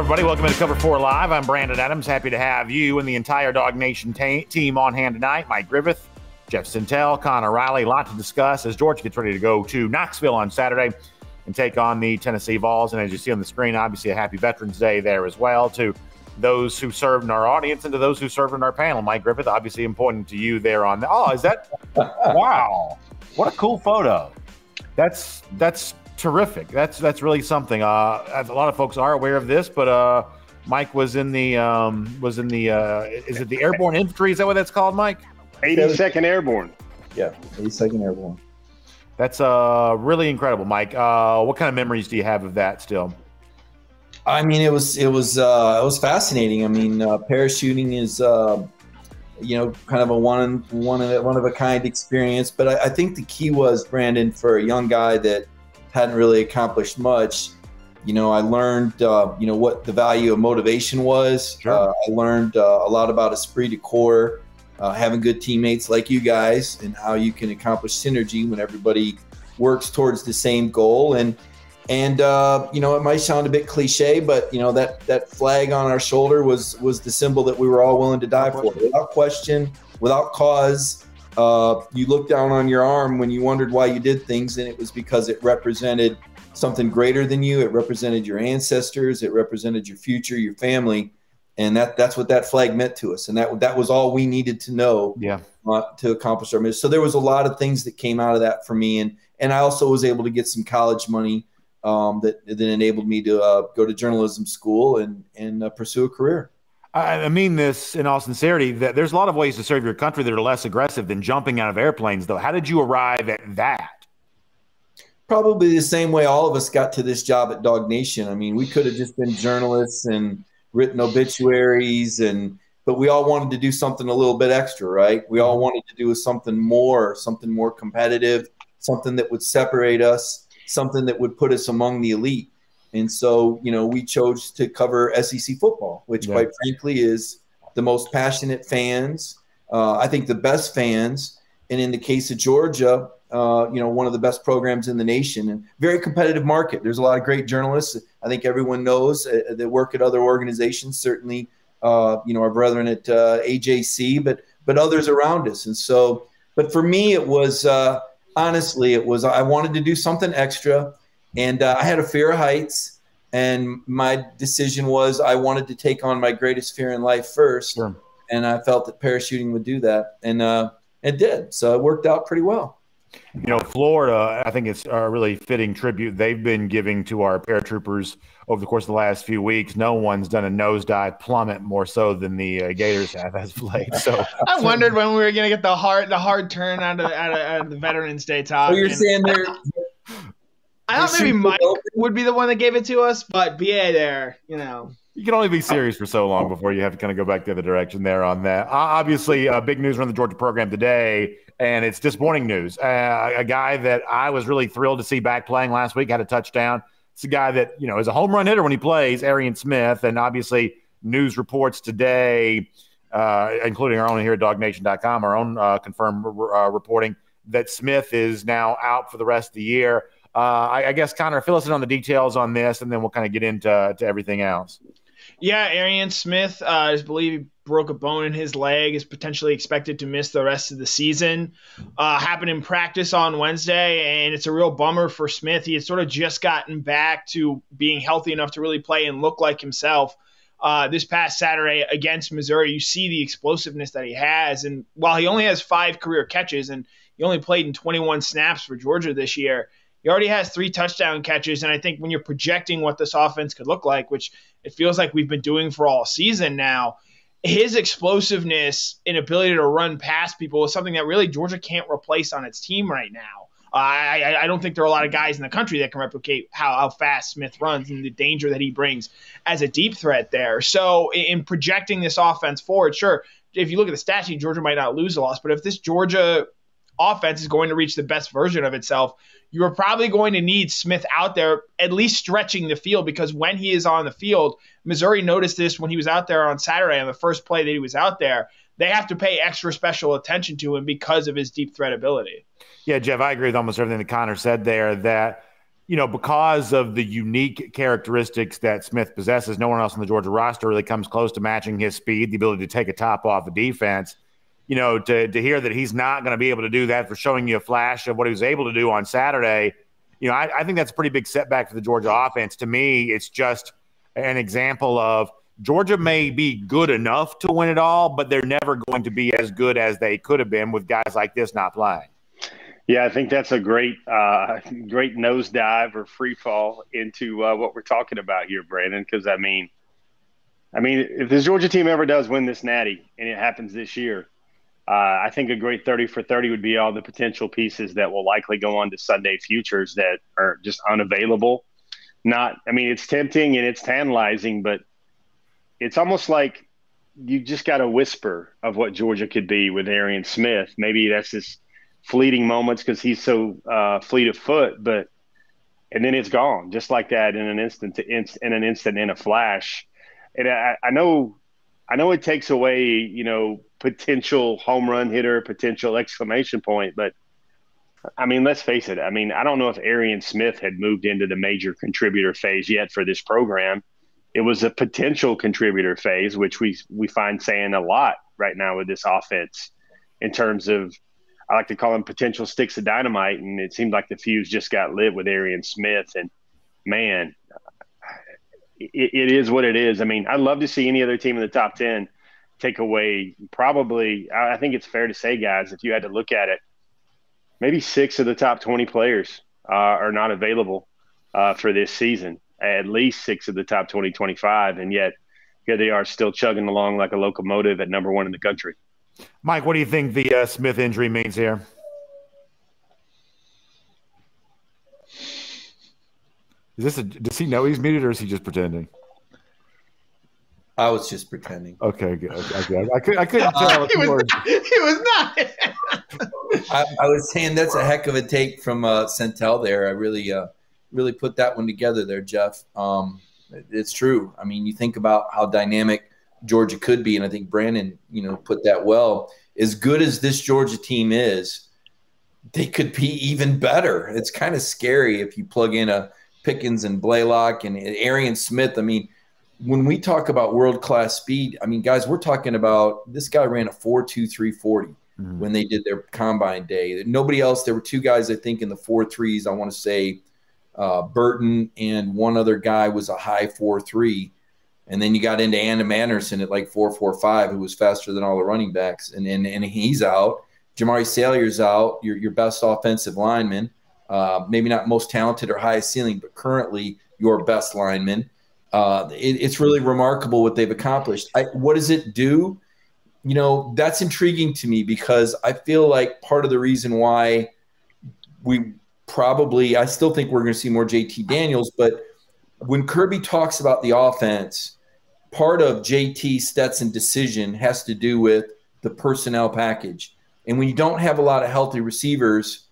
everybody. Welcome to Cover 4 Live. I'm Brandon Adams. Happy to have you and the entire DawgNation ta- team on hand tonight. Mike Griffith, Jeff Sentell, Connor Riley. A lot to discuss as Georgia gets ready to go to Knoxville on Saturday and take on the Tennessee Vols. And as you see on the screen, obviously a happy Veterans Day there as well to those who served in our audience and to those who served in our panel. Mike Griffith, obviously important to you there on the. Oh, is that? wow. What a cool photo. That's that's terrific. That's that's really something. Uh, a lot of folks are aware of this, but uh, Mike was in the um, was in the uh, is it the Airborne Infantry? Is that what that's called, Mike? 82nd Airborne. Yeah, 82nd Airborne. That's uh, really incredible, Mike. Uh, what kind of memories do you have of that still? I mean, it was it was uh, it was fascinating. I mean, uh, parachuting is uh, you know kind of a one one of one of a kind experience. But I, I think the key was Brandon for a young guy that hadn't really accomplished much. You know, I learned uh, you know what the value of motivation was. Sure. Uh, I learned uh, a lot about esprit de corps, uh, having good teammates like you guys, and how you can accomplish synergy when everybody works towards the same goal. And and uh, you know, it might sound a bit cliche, but you know that that flag on our shoulder was was the symbol that we were all willing to die for, without question, without cause. Uh, you looked down on your arm when you wondered why you did things, and it was because it represented something greater than you. It represented your ancestors. It represented your future, your family, and that that's what that flag meant to us. And that that was all we needed to know Yeah. uh, to accomplish our mission. So there was a lot of things that came out of that for me, and and I also was able to get some college money um, that that enabled me to uh, go to journalism school and and uh, pursue a career. I mean this in all sincerity that there's a lot of ways to serve your country that are less aggressive than jumping out of airplanes, though. How did you arrive at that? Probably the same way all of us got to this job at DawgNation. I mean, we could have just been journalists and written obituaries and but we all wanted to do something a little bit extra, right? We all wanted to do something more, something more competitive, something that would separate us, something that would put us among the elite. And so, you know, we chose to cover SEC football, which, Yeah. quite frankly, is the most passionate fans. Uh, I think the best fans, and in the case of Georgia, uh, you know, one of the best programs in the nation and very competitive market. There's a lot of great journalists. I think everyone knows uh, that work at other organizations. Certainly, uh, you know, our brethren at uh, AJC, but but others around us. And so, but for me, it was uh, honestly, it was I wanted to do something extra, and uh, I had a fear of heights. And my decision was I wanted to take on my greatest fear in life first, Sure. and I felt that parachuting would do that, and uh, it did. So it worked out pretty well. You know, Florida, I think it's a really fitting tribute they've been giving to our paratroopers over the course of the last few weeks. No one's done a nosedive plummet more so than the uh, Gators have as of late. So, I wondered when we were gonna get the hard the hard turn out of out of, out of the Veterans Day talk. So you're and saying there? I thought maybe Mike would be the one that gave it to us, but BA there, you know. you can only be serious for so long before you have to kind of go back the other direction there on that. Uh, obviously, uh, big news around the Georgia program today, and it's disappointing news. Uh, a guy that I was really thrilled to see back playing last week had a touchdown. It's a guy that, you know, is a home run hitter when he plays, Arian Smith, and obviously news reports today, uh, including our own here at dawgnation.com, our own uh, confirmed uh, reporting that Smith is now out for the rest of the year. Uh, I, I guess, Connor, fill us in on the details on this, and then we'll kind of get into to everything else. Yeah, Arian Smith, uh, I believe he broke a bone in his leg, is potentially expected to miss the rest of the season. Uh, happened in practice on Wednesday, and it's a real bummer for Smith. He had sort of just gotten back to being healthy enough to really play and look like himself. Uh, this past Saturday against Missouri, you see the explosiveness that he has. And while he only has five career catches and he only played in 21 snaps for Georgia this year, he already has three touchdown catches. And I think when you're projecting what this offense could look like, which it feels like we've been doing for all season now, his explosiveness and ability to run past people is something that really Georgia can't replace on its team right now. Uh, I, I don't think there are a lot of guys in the country that can replicate how, how fast Smith runs and the danger that he brings as a deep threat there. So, in, in projecting this offense forward, sure, if you look at the stat Georgia might not lose a loss, but if this Georgia offense is going to reach the best version of itself, you are probably going to need Smith out there at least stretching the field because when he is on the field, Missouri noticed this when he was out there on Saturday on the first play that he was out there. They have to pay extra special attention to him because of his deep threat ability. Yeah, Jeff, I agree with almost everything that Connor said there. That you know, because of the unique characteristics that Smith possesses, no one else on the Georgia roster really comes close to matching his speed, the ability to take a top off a defense. You know, to to hear that he's not going to be able to do that for showing you a flash of what he was able to do on Saturday, you know, I, I think that's a pretty big setback for the Georgia offense. To me, it's just an example of Georgia may be good enough to win it all, but they're never going to be as good as they could have been with guys like this not playing. Yeah, I think that's a great, uh, great nosedive or free fall into uh, what we're talking about here, Brandon. Because I mean, I mean, if the Georgia team ever does win this Natty, and it happens this year, uh, I think a great thirty for thirty would be all the potential pieces that will likely go on to Sunday futures that are just unavailable. Not, I mean, it's tempting and it's tantalizing, but it's almost like you just got a whisper of what Georgia could be with Arian Smith. Maybe that's just fleeting moments because he's so uh, fleet of foot, but and then it's gone just like that in an instant, in, in an instant, in a flash. And I, I know, I know it takes away, you know, potential home run hitter, potential exclamation point, but I mean, let's face it. I mean, I don't know if Arian Smith had moved into the major contributor phase yet for this program it was a potential contributor phase, which we we find saying a lot right now with this offense in terms of I like to call them potential sticks of dynamite, and it seemed like the fuse just got lit with Arian Smith, and man, it, it is what it is. I mean, I'd love to see any other team in the top ten take away probably. I think it's fair to say, guys, if you had to look at it, maybe six of the top twenty players uh, are not available uh, for this season at least six of the top 20, 25, and yet here they are still chugging along like a locomotive at number one in the country. Mike, what do you think the uh, Smith injury means here? Is this a, does he know he's muted or is he just pretending? I was just pretending. Okay, good. Okay, I, could, I couldn't tell. he, was, he was not. I, I, was saying that's a heck of a take from uh, Sentell there. I really, uh, really put that one together there, Jeff. Um, it's true. I mean, you think about how dynamic Georgia could be, and I think Brandon, you know, put that well. As good as this Georgia team is, they could be even better. It's kind of scary if you plug in a Pickens and Blaylock and Arian Smith. I mean, when we talk about world class speed, I mean, guys, we're talking about this guy ran a 4 2 3 40 mm-hmm. when they did their combine day. Nobody else, there were two guys, I think, in the four threes. I want to say uh, Burton and one other guy was a high four three, and then you got into Adam Anderson at like four four five, who was faster than all the running backs, and and, and he's out. Jamaree Salyer's out. Your your best offensive lineman, uh, maybe not most talented or highest ceiling, but currently your best lineman. Uh, it, it's really remarkable what they've accomplished. I, what does it do? You know, that's intriguing to me because I feel like part of the reason why we probably, I still think we're going to see more JT Daniels, but when Kirby talks about the offense, part of JT Stetson decision has to do with the personnel package. And when you don't have a lot of healthy receivers,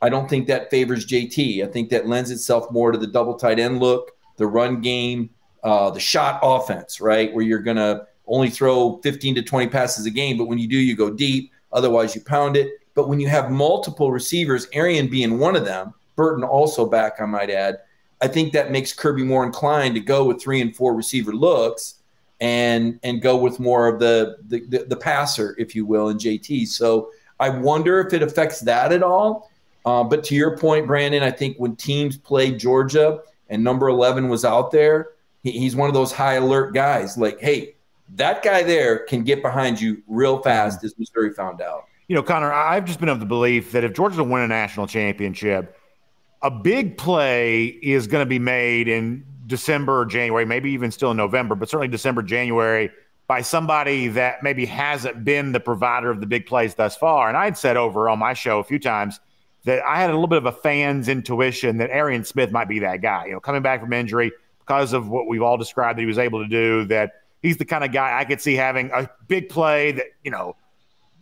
I don't think that favors JT. I think that lends itself more to the double tight end look, the run game, uh, the shot offense, right? Where you're going to only throw 15 to 20 passes a game, but when you do, you go deep. Otherwise, you pound it. But when you have multiple receivers, Arian being one of them, Burton also back, I might add, I think that makes Kirby more inclined to go with three and four receiver looks and and go with more of the the, the, the passer, if you will, in JT. So I wonder if it affects that at all. Uh, but to your point, Brandon, I think when teams played Georgia and number 11 was out there, he, he's one of those high alert guys. Like, hey, that guy there can get behind you real fast, as Missouri found out you know, Connor, I've just been of the belief that if Georgia to win a national championship, a big play is going to be made in December January, maybe even still in November, but certainly December, January by somebody that maybe hasn't been the provider of the big plays thus far. And I'd said over on my show a few times that I had a little bit of a fan's intuition that Arian Smith might be that guy, you know, coming back from injury because of what we've all described that he was able to do, that he's the kind of guy I could see having a big play that, you know,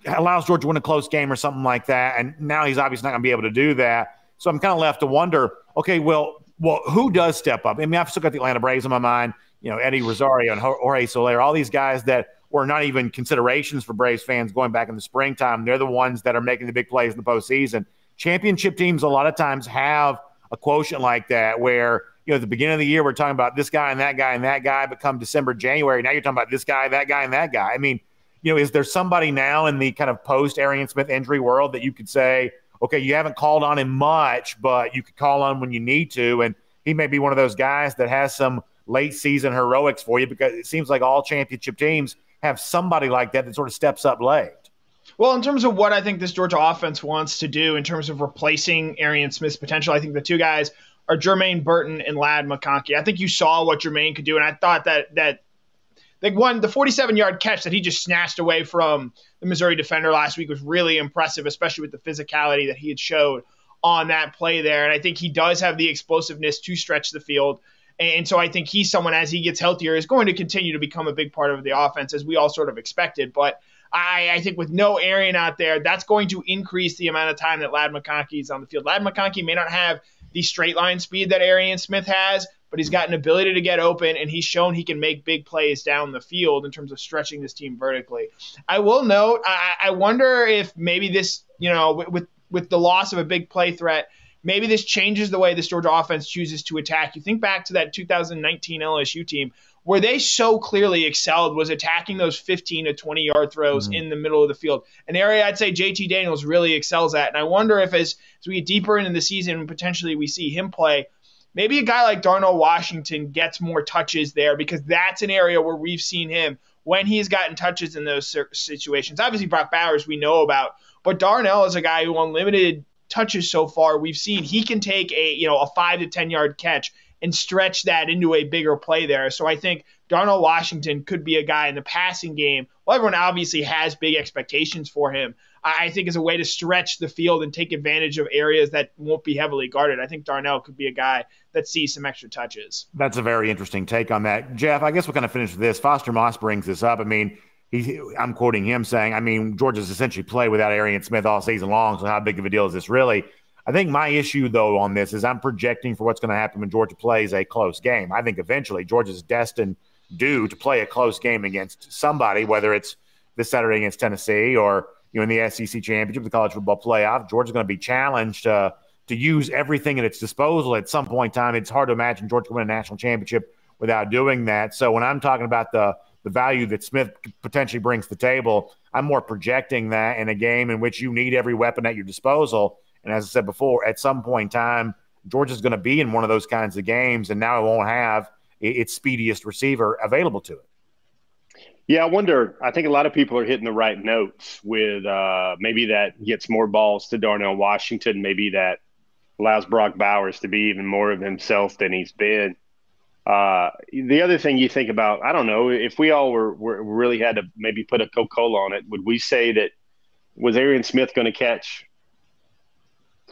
allows Georgia to win a close game or something like that. And now he's obviously not going to be able to do that. So I'm kind of left to wonder, okay, well, well, who does step up? I mean, I've still got the Atlanta Braves in my mind, you know, Eddie Rosario and Jorge Soler, all these guys that were not even considerations for Braves fans going back in the springtime. They're the ones that are making the big plays in the postseason. Championship teams a lot of times have a quotient like that where you know at the beginning of the year we're talking about this guy and that guy and that guy, but come December, January, now you're talking about this guy, that guy, and that guy. I mean, you know, is there somebody now in the kind of post Arian Smith injury world that you could say, okay, you haven't called on him much, but you could call on when you need to, and he may be one of those guys that has some late season heroics for you because it seems like all championship teams have somebody like that that sort of steps up late. Well, in terms of what I think this Georgia offense wants to do in terms of replacing Arian Smith's potential, I think the two guys are Jermaine Burton and Ladd McConkey. I think you saw what Jermaine could do, and I thought that that like one the 47 yard catch that he just snatched away from the Missouri defender last week was really impressive, especially with the physicality that he had showed on that play there. And I think he does have the explosiveness to stretch the field. And so I think he's someone as he gets healthier is going to continue to become a big part of the offense as we all sort of expected. But I, I think with no Arian out there, that's going to increase the amount of time that Ladd McConkey is on the field. Ladd McConkey may not have the straight line speed that Arian Smith has, but he's got an ability to get open, and he's shown he can make big plays down the field in terms of stretching this team vertically. I will note, I, I wonder if maybe this, you know, with, with with the loss of a big play threat, maybe this changes the way this Georgia offense chooses to attack. You think back to that 2019 LSU team where they so clearly excelled was attacking those 15 to 20 yard throws mm-hmm. in the middle of the field. An area I'd say JT Daniels really excels at. And I wonder if as, as we get deeper into the season, potentially we see him play, maybe a guy like Darnell Washington gets more touches there because that's an area where we've seen him when he's gotten touches in those situations. Obviously, Brock Bowers we know about, but Darnell is a guy who on limited touches so far we've seen he can take a you know a five to ten yard catch and stretch that into a bigger play there. So I think Darnell Washington could be a guy in the passing game. Well, everyone obviously has big expectations for him. I think is a way to stretch the field and take advantage of areas that won't be heavily guarded. I think Darnell could be a guy that sees some extra touches. That's a very interesting take on that. Jeff, I guess we'll kind of finish with this. Foster Moss brings this up. I mean, he, I'm quoting him saying, I mean, Georgia's essentially played without Arian Smith all season long. So how big of a deal is this really? I think my issue, though, on this is I'm projecting for what's going to happen when Georgia plays a close game. I think eventually Georgia's destined due to play a close game against somebody, whether it's this Saturday against Tennessee or you know in the SEC championship, the college football playoff. Georgia's going to be challenged uh, to use everything at its disposal at some point in time. It's hard to imagine Georgia win a national championship without doing that. So when I'm talking about the the value that Smith potentially brings to the table, I'm more projecting that in a game in which you need every weapon at your disposal and as I said before, at some point in time, Georgia's going to be in one of those kinds of games, and now it won't have its speediest receiver available to it. Yeah, I wonder. I think a lot of people are hitting the right notes with uh, maybe that gets more balls to Darnell Washington, maybe that allows Brock Bowers to be even more of himself than he's been. Uh, the other thing you think about, I don't know, if we all were, were really had to maybe put a Coca Cola on it, would we say that was Arian Smith going to catch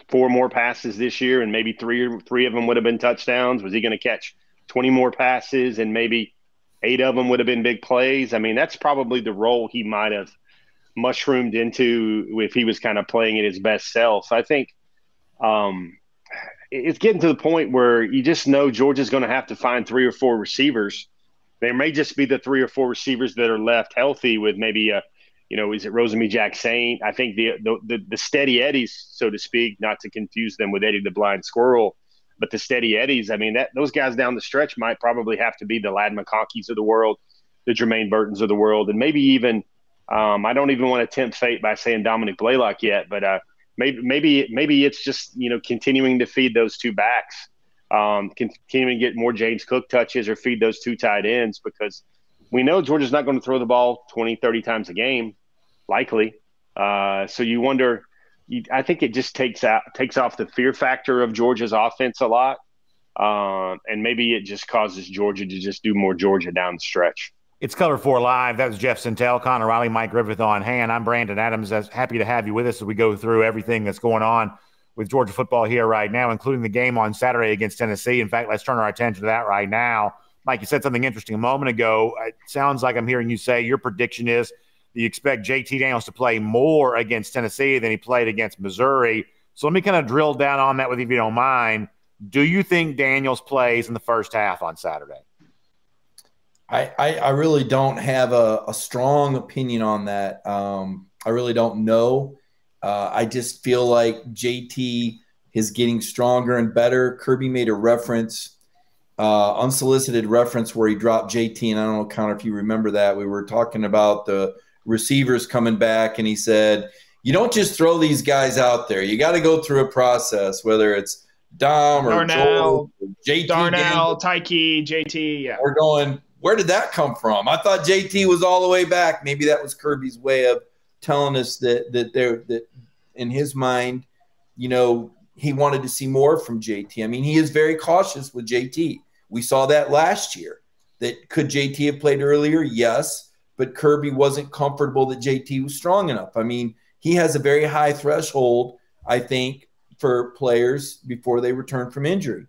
four more passes this year, and maybe three or three of them would have been touchdowns? Was he going to catch 20 more passes, and maybe eight of them would have been big plays? I mean, that's probably the role he might have mushroomed into if he was kind of playing at his best self. I think um, it's getting to the point where you just know Georgia's going to have to find three or four receivers. There may just be the three or four receivers that are left healthy with maybe a you know, is it Rosemy-Jacksaint? I think the, the the steady eddies, so to speak, not to confuse them with Eddie the Blind Squirrel, but the steady eddies. I mean, that those guys down the stretch might probably have to be the Ladd McConkeys of the world, the Jermaine Burtons of the world, and maybe even um, I don't even want to tempt fate by saying Dominick Blaylock yet, but uh, maybe maybe maybe it's just you know continuing to feed those two backs, um, continuing to get more James Cook touches or feed those two tight ends because we know Georgia's not going to throw the ball 20, 30 times a game likely. Uh, so you wonder. You, I think it just takes out takes off the fear factor of Georgia's offense a lot, uh, and maybe it just causes Georgia to just do more Georgia down the stretch. It's Cover Four Live. That was Jeff Sentell, Connor Riley, Mike Griffith on hand. I'm Brandon Adams. I'm happy to have you with us as we go through everything that's going on with Georgia football here right now, including the game on Saturday against Tennessee. In fact, let's turn our attention to that right now. Mike, you said something interesting a moment ago. It sounds like I'm hearing you say your prediction is you expect JT Daniels to play more against Tennessee than he played against Missouri. So let me kind of drill down on that with you if you don't mind. Do you think Daniels plays in the first half on Saturday? I, I, I really don't have a, a, strong opinion on that. Um, I really don't know. Uh, I just feel like JT is getting stronger and better. Kirby made a reference, uh, unsolicited reference, where he dropped JT. And I don't know, Connor, if you remember that. We were talking about the receivers coming back, and he said, You don't just throw these guys out there. You got to go through a process, whether it's Dom or Darnell, Joel, JT. Darnell, Tyke, JT. Yeah. We're going, where did that come from? I thought JT was all the way back. Maybe that was Kirby's way of telling us that that there that in his mind, you know, he wanted to see more from JT. I mean, he is very cautious with JT. We saw that last year. That could JT have played earlier? Yes, but Kirby wasn't comfortable that JT was strong enough. I mean, he has a very high threshold, I think, for players before they return from injury.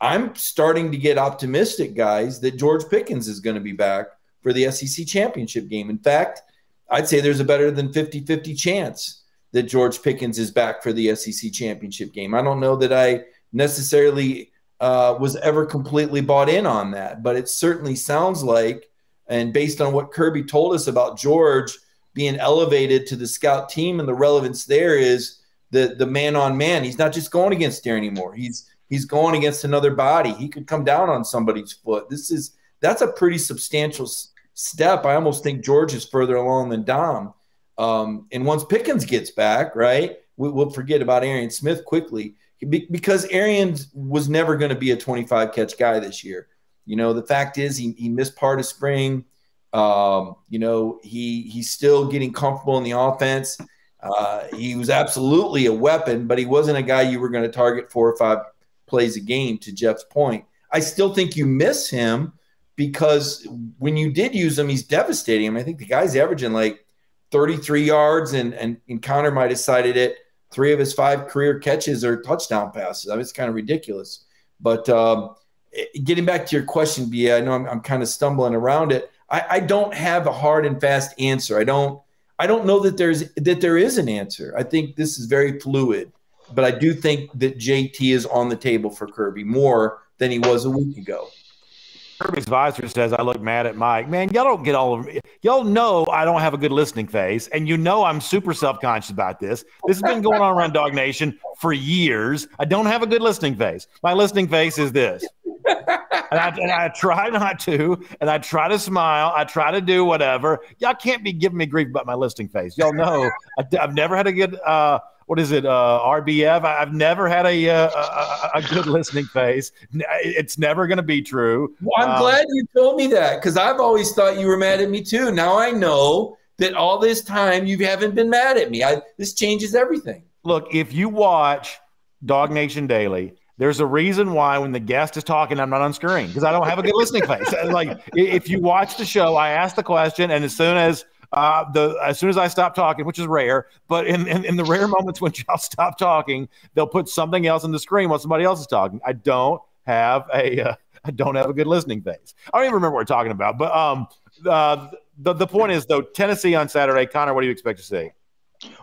I'm starting to get optimistic, guys, that George Pickens is going to be back for the SEC championship game. In fact, I'd say there's a better than 50 50 chance that George Pickens is back for the SEC championship game. I don't know that I necessarily uh, was ever completely bought in on that, but it certainly sounds like, and based on what Kirby told us about George being elevated to the scout team and the relevance there is the the man on man. He's not just going against there anymore. He's he's going against another body. He could come down on somebody's foot. This is that's a pretty substantial step. I almost think George is further along than Dom. Um, and once Pickens gets back, right, we, will forget about Arian Smith quickly because Arian was never going to be a 25 catch guy this year. You know, the fact is he, he missed part of spring. Um, you know, he he's still getting comfortable in the offense. Uh, he was absolutely a weapon, but he wasn't a guy you were going to target four or five plays a game. To Jeff's point, I still think you miss him because when you did use him, he's devastating. I, mean, I think the guy's averaging like 33 yards, and and, and Connor might have cited it. Three of his five career catches are touchdown passes. I mean, it's kind of ridiculous. But um, Eh, getting back to your question, B, I know I'm, I'm kind of stumbling around it. I, I don't have a hard and fast answer. I don't. I don't know that there's that there is an answer. I think this is very fluid, but I do think that JT is on the table for Kirby more than he was a week ago. Kirby's advisor says I look mad at Mike. Man, y'all don't get all of. Y'all know I don't have a good listening face, and you know I'm super self conscious about this. This has been going on around DawgNation for years. I don't have a good listening face. My listening face is this. And, I, and I try not to, and I try to smile. I try to do whatever. Y'all can't be giving me grief about my listening face. Y'all know I, have never had a good uh, what is it, uh, RBF? I, have never had a, uh, a, a good listening face. It's never going to be true. Well, I'm um, glad you told me that because I've always thought you were mad at me too. Now I know that all this time you haven't been mad at me. I, this changes everything. Look, if you watch DawgNation Daily, there's a reason why when the guest is talking, I'm not on screen because I don't have a good listening face. like if you watch the show, I ask the question, and as soon as uh, the as soon as I stop talking, which is rare, but in, in, in the rare moments when y'all stop talking, they'll put something else on the screen while somebody else is talking. I don't have a uh, I don't have a good listening face. I don't even remember what we're talking about. But um, uh, the the point is though, Tennessee on Saturday. Connor, what do you expect to see?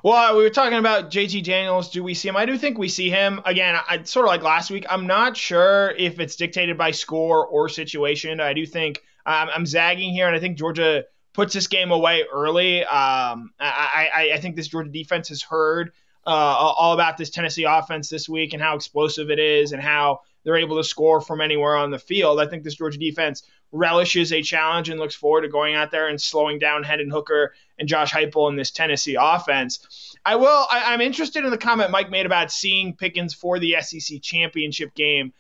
Well, we were talking about JT Daniels. Do we see him? I do think we see him again. I sort of like last week. I'm not sure if it's dictated by score or situation. I do think um, I'm zagging here, and I think Georgia puts this game away early. Um, I, I, I, think this Georgia defense has heard uh, all about this Tennessee offense this week and how explosive it is and how they're able to score from anywhere on the field. I think this Georgia defense relishes a challenge and looks forward to going out there and slowing down Hendon Hooker and Josh Heupel in this Tennessee offense. I will. I, I'm interested in the comment Mike made about seeing Pickens for the SEC championship game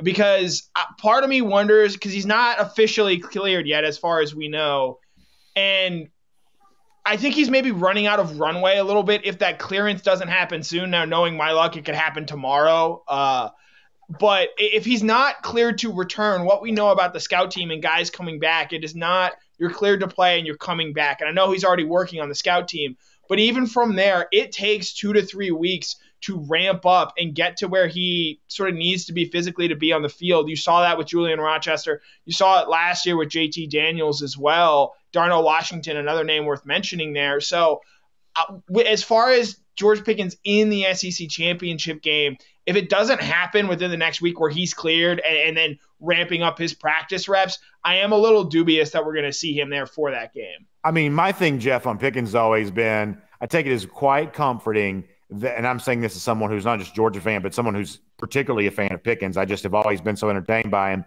because uh, part of me wonders because he's not officially cleared yet, as far as we know and I think he's maybe running out of runway a little bit if that clearance doesn't happen soon. Now, knowing my luck, it could happen tomorrow. Uh, but if he's not cleared to return, what we know about the scout team and guys coming back, it is not you're cleared to play and you're coming back. And I know he's already working on the scout team, but even from there, it takes two to three weeks to ramp up and get to where he sort of needs to be physically to be on the field. You saw that with Julian Rochester. You saw it last year with JT Daniels as well. Darnell Washington, another name worth mentioning there. So, uh, as far as George Pickens in the SEC championship game, if it doesn't happen within the next week where he's cleared and, and then ramping up his practice reps, I am a little dubious that we're going to see him there for that game. I mean, my thing, Jeff, on Pickens always been I take it as quite comforting and I'm saying this as someone who's not just Georgia fan, but someone who's particularly a fan of Pickens. I just have always been so entertained by him.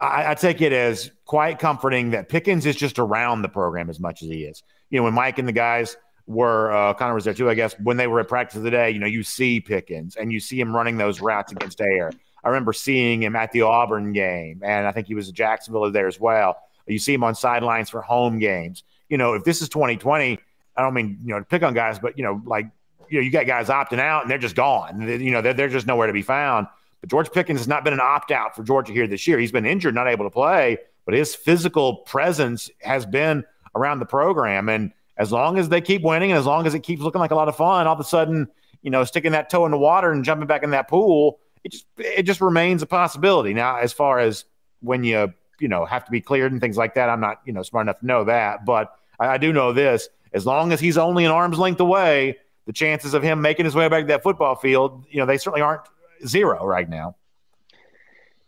I, I, take it as quite comforting that Pickens is just around the program as much as he is. You know, when Mike and the guys were uh, Connor was there too, I guess, when they were at practice today, you know, you see Pickens and you see him running those routes against air. I remember seeing him at the Auburn game, and I think he was at Jacksonville there as well. You see him on sidelines for home games. You know, if this is 2020, I don't mean you know to pick on guys, but you know, like you know, you got guys opting out and they're just gone. You know, they're, they're just nowhere to be found. But George Pickens has not been an opt out for Georgia here this year. He's been injured, not able to play, but his physical presence has been around the program. And as long as they keep winning and as long as it keeps looking like a lot of fun, all of a sudden, you know, sticking that toe in the water and jumping back in that pool, it just it just remains a possibility. Now, as far as when you you know have to be cleared and things like that, I'm not you know smart enough to know that, but I, I do know this: as long as he's only an arm's length away, the chances of him making his way back to that football field, you know, they certainly aren't zero right now.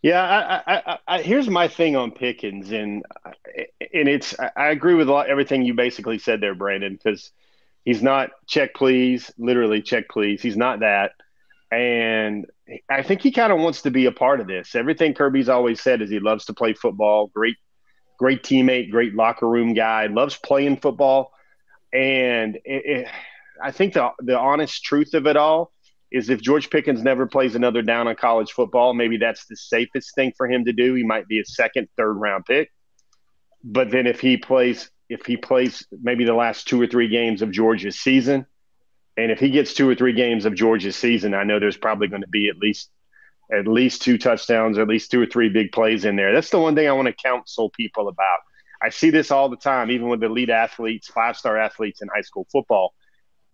Yeah, I, I, I, here's my thing on Pickens, and and it's I agree with lot, everything you basically said there, Brandon, because he's not check please, literally check please. He's not that, and I think he kind of wants to be a part of this. Everything Kirby's always said is he loves to play football. Great, great teammate, great locker room guy. Loves playing football, and it, it, I think the the honest truth of it all is if George Pickens never plays another down on college football, maybe that's the safest thing for him to do. He might be a second, third round pick. But then if he plays, if he plays maybe the last two or three games of Georgia's season, and if he gets two or three games of Georgia's season, I know there's probably going to be at least at least two touchdowns, at least two or three big plays in there. That's the one thing I want to counsel people about. I see this all the time, even with elite athletes, five star athletes in high school football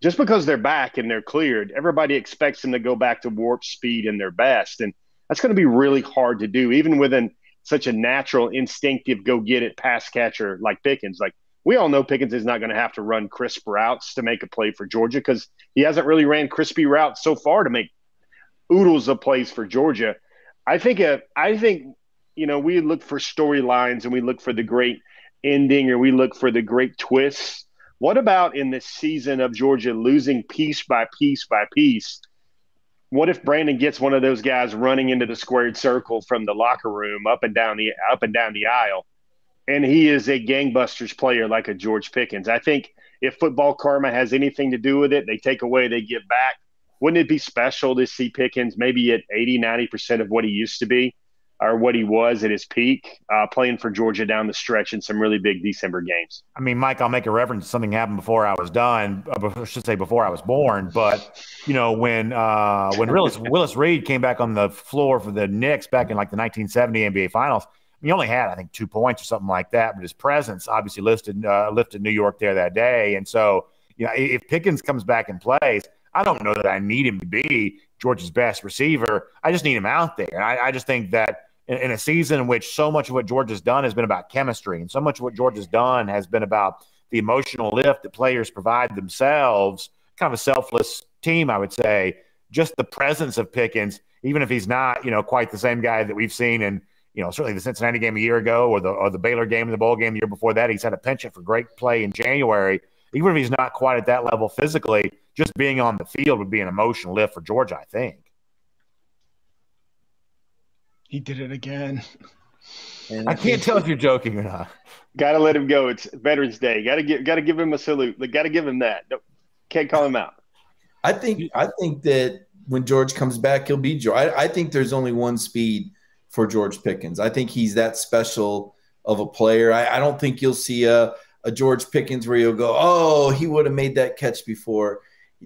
just because they're back and they're cleared, everybody expects them to go back to warp speed and their best. And that's going to be really hard to do, even within such a natural, instinctive, go get it pass catcher like Pickens. Like we all know Pickens is not going to have to run crisp routes to make a play for Georgia because he hasn't really ran crispy routes so far to make oodles of plays for Georgia. I think, uh, I think, you know, we look for storylines and we look for the great ending or we look for the great twists what about in this season of Georgia losing piece by piece by piece? What if Brandon gets one of those guys running into the squared circle from the locker room up and down the up and down the aisle, and he is a gangbusters player like a George Pickens? I think if football karma has anything to do with it, they take away, they give back. Wouldn't it be special to see Pickens maybe at 80, 90% of what he used to be? Or what he was at his peak, uh, playing for Georgia down the stretch in some really big December games. I mean, Mike, I'll make a reference to something happened before I was done. Uh, I should say before I was born. But you know, when uh, when Willis, Willis Reed came back on the floor for the Knicks back in like the 1970 NBA Finals, he only had I think two points or something like that, but his presence obviously lifted uh, lifted New York there that day. And so, you know, if Pickens comes back and plays. I don't know that I need him to be Georgia's best receiver. I just need him out there. I, I just think that in, in, a season in which so much of what George has done has been about chemistry, and so much of what George has done has been about the emotional lift that players provide themselves. Kind of a selfless team, I would say. Just the presence of Pickens, even if he's not, you know, quite the same guy that we've seen in, you know, certainly the Cincinnati game a year ago or the or the Baylor game the bowl game the year before that. He's had a penchant for great play in January. Even if he's not quite at that level physically, just being on the field would be an emotional lift for Georgia, I think. He did it again. And I can't tell if you're joking or not. Got to let him go. It's Veterans Day. Got to give. Got to give him a salute. Got to give him that. Can't call him out. I think. I think that when George comes back, he'll be George. I, I think there's only one speed for George Pickens. I think he's that special of a player. I, I don't think you'll see a, a George Pickens where you'll go, oh, he would have made that catch before.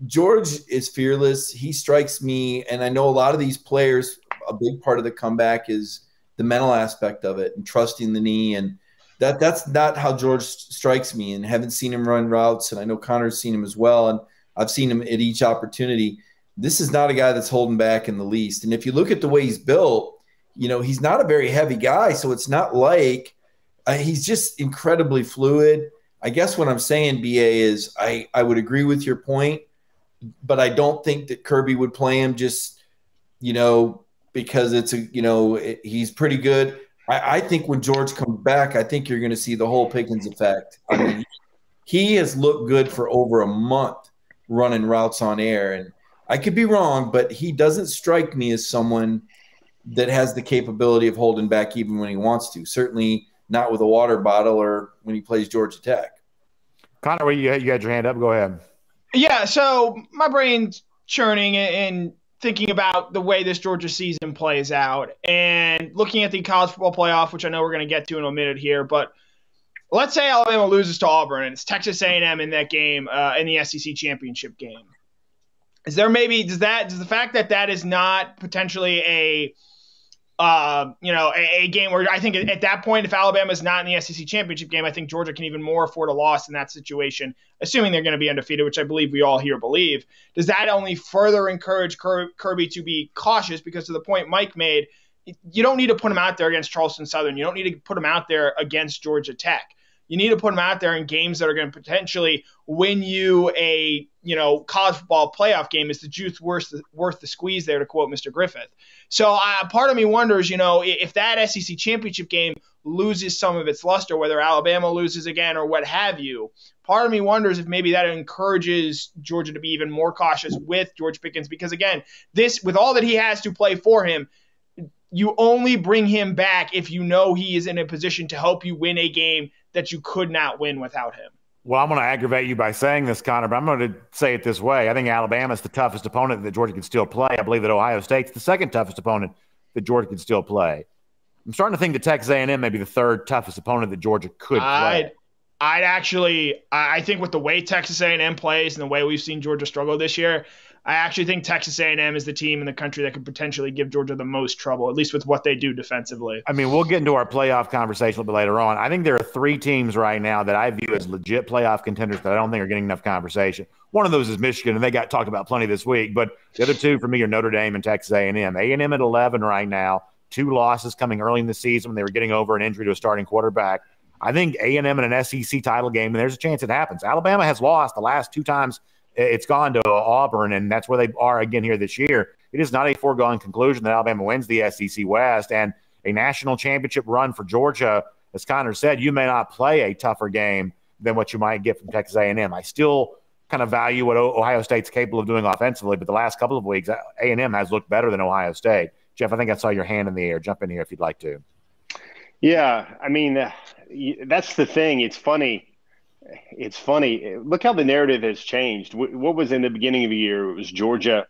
George is fearless. He strikes me, and I know a lot of these players a big part of the comeback is the mental aspect of it and trusting the knee and that that's not how George strikes me and haven't seen him run routes and I know Connor's seen him as well and I've seen him at each opportunity. This is not a guy that's holding back in the least. And if you look at the way he's built, you know, he's not a very heavy guy, so it's not like uh, he's just incredibly fluid. I guess what I'm saying, BA, is I, I would agree with your point, but I don't think that Kirby would play him just, you know, because it's a you know it, he's pretty good. I, I, think when George comes back, I think you're going to see the whole Pickens effect. I mean, he has looked good for over a month running routes on air, and I could be wrong, but he doesn't strike me as someone that has the capability of holding back even when he wants to. Certainly not with a water bottle or when he plays Georgia Tech. Connor, you, you had your hand up. Go ahead. Yeah, so my brain's churning and thinking about the way this Georgia season plays out and looking at the college football playoff, which I know we're going to get to in a minute here, but let's say Alabama loses to Auburn and it's Texas A&M in that game uh, in the SEC championship game. Is there maybe does that does the fact that that is not potentially a uh, you know, a, a, game where I think at, that point, if Alabama is not in the SEC championship game, I think Georgia can even more afford a loss in that situation, assuming they're going to be undefeated, which I believe we all here believe. Does that only further encourage Kirby to be cautious? Because to the point Mike made, you don't need to put him out there against Charleston Southern. You don't need to put him out there against Georgia Tech. You need to put him out there in games that are going to potentially win you a you know college football playoff game. Is the juice worth the, worth the squeeze there? To quote Mr. Griffith. So uh, part of me wonders, you know, if that SEC championship game loses some of its luster, whether Alabama loses again or what have you. Part of me wonders if maybe that encourages Georgia to be even more cautious with George Pickens because again, this with all that he has to play for him, you only bring him back if you know he is in a position to help you win a game that you could not win without him. Well, I'm going to aggravate you by saying this, Connor, but I'm going to say it this way. I think Alabama is the toughest opponent that Georgia can still play. I believe that Ohio State's the second toughest opponent that Georgia can still play. I'm starting to think that Texas A&M may be the third toughest opponent that Georgia could play. I'd, I'd actually, I think with the way Texas A&M plays and the way we've seen Georgia struggle this year, I actually think Texas A&M is the team in the country that could potentially give Georgia the most trouble, at least with what they do defensively. I mean, we'll get into our playoff conversation a little bit later on. I think there are three teams right now that I view as legit playoff contenders that I don't think are getting enough conversation. One of those is Michigan, and they got talked about plenty this week. But the other two for me are Notre Dame and Texas A&M. A&M at 11 right now, two losses coming early in the season when they were getting over an injury to a starting quarterback. I think A&M in an SEC title game, and there's a chance it happens. Alabama has lost the last two times – it's gone to Auburn, and that's where they are again here this year. It is not a foregone conclusion that Alabama wins the SEC West and a national championship run for Georgia. As Connor said, you may not play a tougher game than what you might get from Texas A&M. I still kind of value what Ohio State's capable of doing offensively, but the last couple of weeks, A&M has looked better than Ohio State. Jeff, I think I saw your hand in the air. Jump in here if you'd like to. Yeah, I mean, uh, that's the thing. It's funny it's funny. Look how the narrative has changed. What was in the beginning of the year? It was Georgia.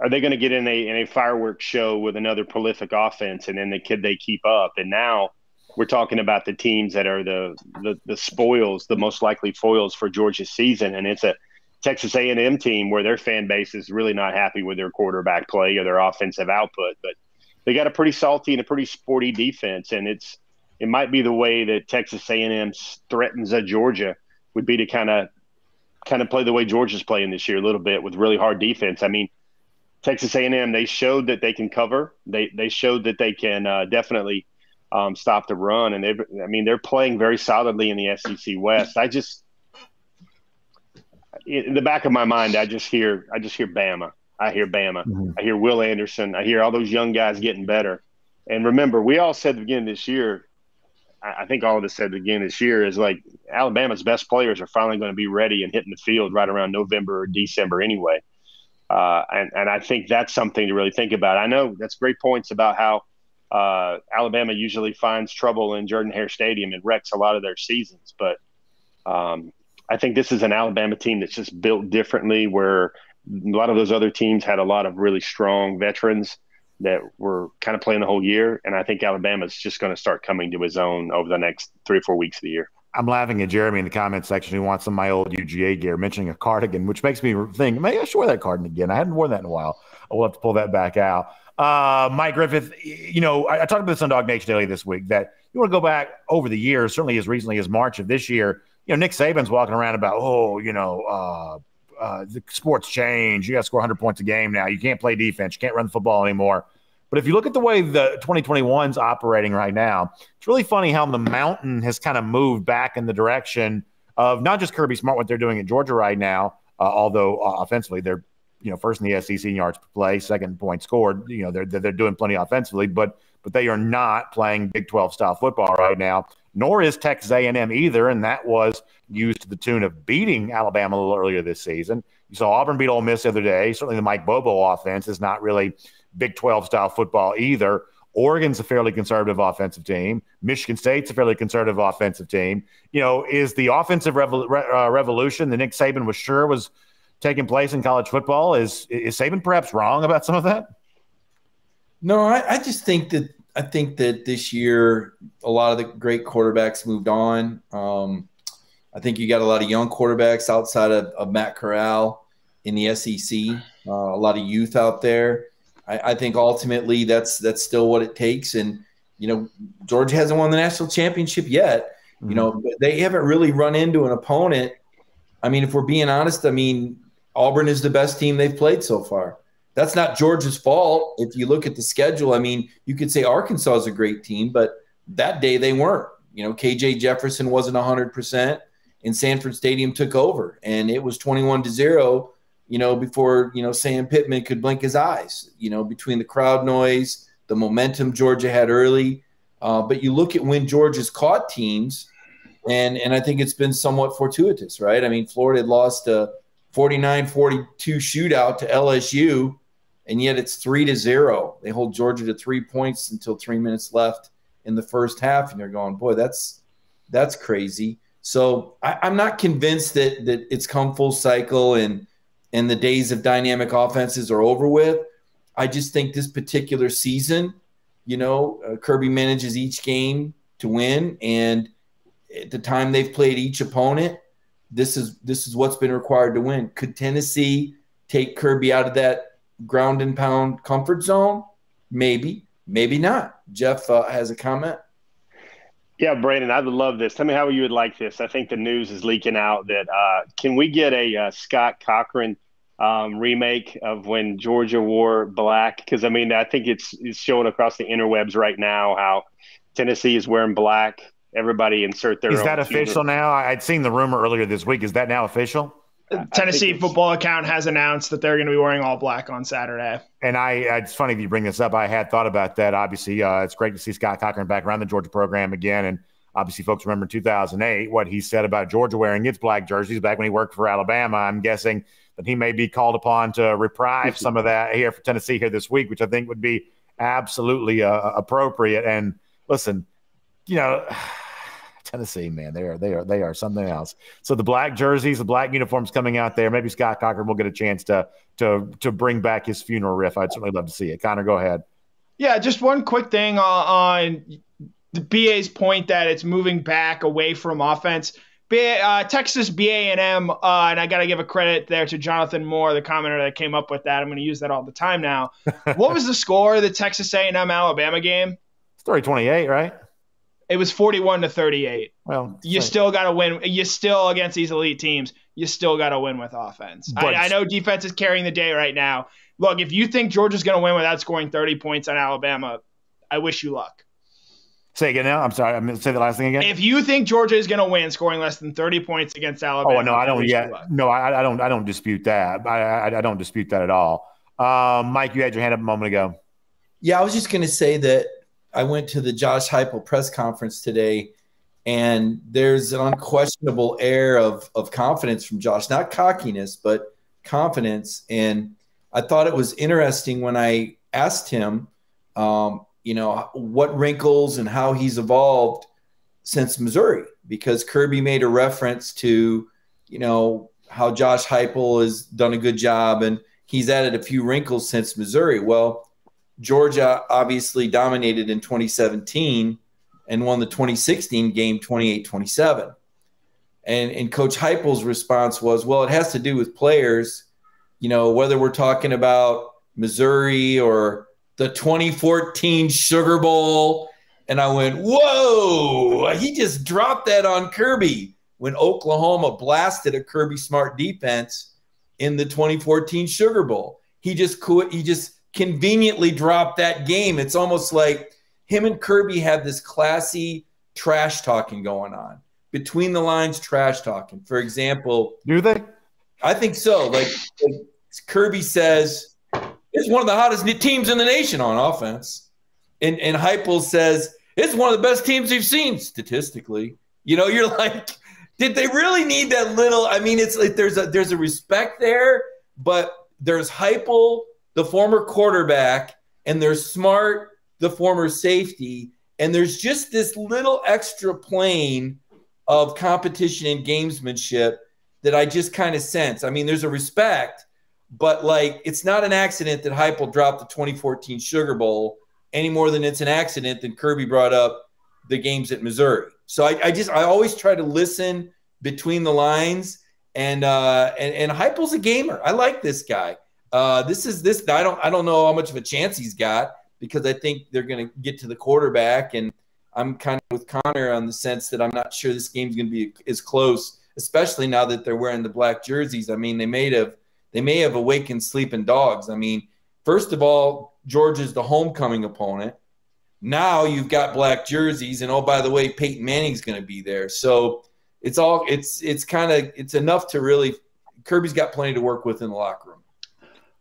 Are they going to get in a in a fireworks show with another prolific offense, and then the kid they keep up? And now we're talking about the teams that are the the, the spoils, the most likely foils for Georgia's season, and it's a Texas A&M team where their fan base is really not happy with their quarterback play or their offensive output, but they got a pretty salty and a pretty sporty defense, and it's it might be the way that Texas A&M threatens a Georgia would be to kind of kind of play the way Georgia's playing this year a little bit with really hard defense. I mean, Texas A&M they showed that they can cover. They they showed that they can uh, definitely um, stop the run, and they I mean they're playing very solidly in the SEC West. I just in the back of my mind, I just hear I just hear Bama. I hear Bama. Mm-hmm. I hear Will Anderson. I hear all those young guys getting better. And remember, we all said at the beginning of this year, I think all of us said again this year is like Alabama's best players are finally going to be ready and hitting the field right around November or December anyway. Uh, and, and I think that's something to really think about. I know that's great points about how uh, Alabama usually finds trouble in Jordan Hare Stadium and wrecks a lot of their seasons. But um, I think this is an Alabama team that's just built differently, where a lot of those other teams had a lot of really strong veterans that were kind of playing the whole year. And I think Alabama's just going to start coming to his own over the next three or four weeks of the year. I'm laughing at Jeremy in the comment section who wants some of my old UGA gear, mentioning a cardigan, which makes me think maybe I should wear that cardigan again. I hadn't worn that in a while. I'll have to pull that back out. Uh, Mike Griffith, you know, I, I, talked about this on DawgNation Daily this week that you want to go back over the years, certainly as recently as March of this year. You know, Nick Saban's walking around about, oh, you know, uh, uh, the sports change. You got to score 100 points a game now. You can't play defense. You can't run the football anymore. But if you look at the way the 2021's operating right now, it's really funny how the mountain has kind of moved back in the direction of not just Kirby Smart, what they're doing at Georgia right now, uh, although uh, offensively they're you know first in the SEC in yards per play, second point scored. You know they're they're doing plenty offensively, but but they are not playing Big 12 style football right now. Nor is Texas A&M either, and that was used to the tune of beating Alabama a little earlier this season You saw Auburn beat Ole Miss the other day. Certainly, the Mike Bobo offense is not really Big 12 style football either. Oregon's a fairly conservative offensive team. Michigan State's a fairly conservative offensive team. You know, is the offensive revol- uh, revolution that Nick Saban was sure was taking place in college football? Is is Saban perhaps wrong about some of that? No, I, I just think that I think that this year a lot of the great quarterbacks moved on. Um, I think you got a lot of young quarterbacks outside of, of Matt Corral in the SEC. Uh, a lot of youth out there. I, I, think ultimately that's that's still what it takes. And you know, Georgia hasn't won the national championship yet. Mm-hmm. You know, they haven't really run into an opponent. I mean, if we're being honest, I mean, Auburn is the best team they've played so far. That's not Georgia's fault. If you look at the schedule, I mean, you could say Arkansas is a great team, but that day they weren't. You know, KJ Jefferson wasn't 100%, and Sanford Stadium took over, and it was 21 to 0 you know, before, you know, Sam Pittman could blink his eyes, you know, between the crowd noise, the momentum Georgia had early. Uh, but you look at when Georgia's caught teams, and and I think it's been somewhat fortuitous, right? I mean, Florida lost a 49-42 shootout to LSU, and yet it's three to zero. They hold Georgia to three points until three minutes left in the first half, and you're going, boy, that's that's crazy. So I, I'm not convinced that that it's come full cycle and and the days of dynamic offenses are over with. I just think this particular season, you know, uh, Kirby manages each game to win, and at the time they've played each opponent, this is this is what's been required to win. Could Tennessee take Kirby out of that ground and pound comfort zone? Maybe, maybe not. Jeff uh, has a comment. Yeah, Brandon, I would love this. Tell me how you would like this. I think the news is leaking out that uh, can we get a uh, Scott Cochran um, remake of when Georgia wore black? Because I mean, I think it's it's showing across the interwebs right now how Tennessee is wearing black. Everybody insert their. Is that official now? I'd seen the rumor earlier this week. Is that now official? Tennessee football account has announced that they're going to be wearing all black on Saturday. And I, it's funny that you bring this up. I had thought about that. Obviously, uh, it's great to see Scott Cochran back around the Georgia program again. And obviously, folks remember 2008 what he said about Georgia wearing its black jerseys back when he worked for Alabama. I'm guessing that he may be called upon to reprise some of that here for Tennessee here this week, which I think would be absolutely uh, appropriate. And listen, you know. Tennessee, man, they are they are they are something else. So the black jerseys, the black uniforms coming out there. Maybe Scott Cochran will get a chance to to to bring back his funeral riff. I'd certainly love to see it. Connor, go ahead. Yeah, just one quick thing on the BA's point that it's moving back away from offense. uh, Texas BA&M, uh, and I got to give a credit there to Jonathan Moore, the commenter that came up with that. I'm going to use that all the time now. what was the score of the Texas A&M Alabama game? Story 28, right? It was 41 to 38. Well, you still got to win. You still against these elite teams. You still got to win with offense. I, I, know defense is carrying the day right now. Look, if you think Georgia's going to win without scoring 30 points on Alabama, I wish you luck. Say again now. I'm sorry. I'm going to say the last thing again. If you think Georgia is going to win, scoring less than 30 points against Alabama. Oh no, I don't. Yeah, no, I, I, don't. I don't dispute that. I, I, I don't dispute that at all. Um, Mike, you had your hand up a moment ago. Yeah, I was just going to say that I went to the Josh Heupel press conference today, and there's an unquestionable air of of confidence from Josh, not cockiness, but confidence. And I thought it was interesting when I asked him, um, you know, what wrinkles and how he's evolved since Missouri, because Kirby made a reference to, you know, how Josh Heupel has done a good job and he's added a few wrinkles since Missouri. Well Georgia obviously dominated in 2017 and won the 2016 game 28 27. And, and Coach Heupel's response was, well, it has to do with players, you know, whether we're talking about Missouri or the 2014 Sugar Bowl. And I went, whoa, he just dropped that on Kirby when Oklahoma blasted a Kirby Smart defense in the 2014 Sugar Bowl. He just could, he just conveniently dropped that game. It's almost like him and Kirby have this classy trash talking going on between the lines, trash talking. For example, do they? I think so. Like, like Kirby says, it's one of the hottest teams in the nation on offense, and and Heupel says it's one of the best teams you've seen statistically. You know, you're like, did they really need that little? I mean, it's like there's a there's a respect there, but there's Heupel, the former quarterback, and there's Smart, the former safety, and there's just this little extra plane of competition and gamesmanship that I just kind of sense. I mean, there's a respect, but like it's not an accident that Heupel dropped the 2014 Sugar Bowl any more than it's an accident that Kirby brought up the games at Missouri. So I, I just I always try to listen between the lines. And uh, and and Heupel's a gamer. I like this guy. Uh, this is this. I don't I don't know how much of a chance he's got because I think they're going to get to the quarterback, and I'm kind of with Connor on the sense that I'm not sure this game's going to be as close, especially now that they're wearing the black jerseys. I mean, they may have they may have awakened sleeping dogs. I mean, first of all, Georgia's the homecoming opponent. Now you've got black jerseys, and oh by the way, Peyton Manning's going to be there. So it's all it's it's kind of it's enough to really Kirby's got plenty to work with in the locker room.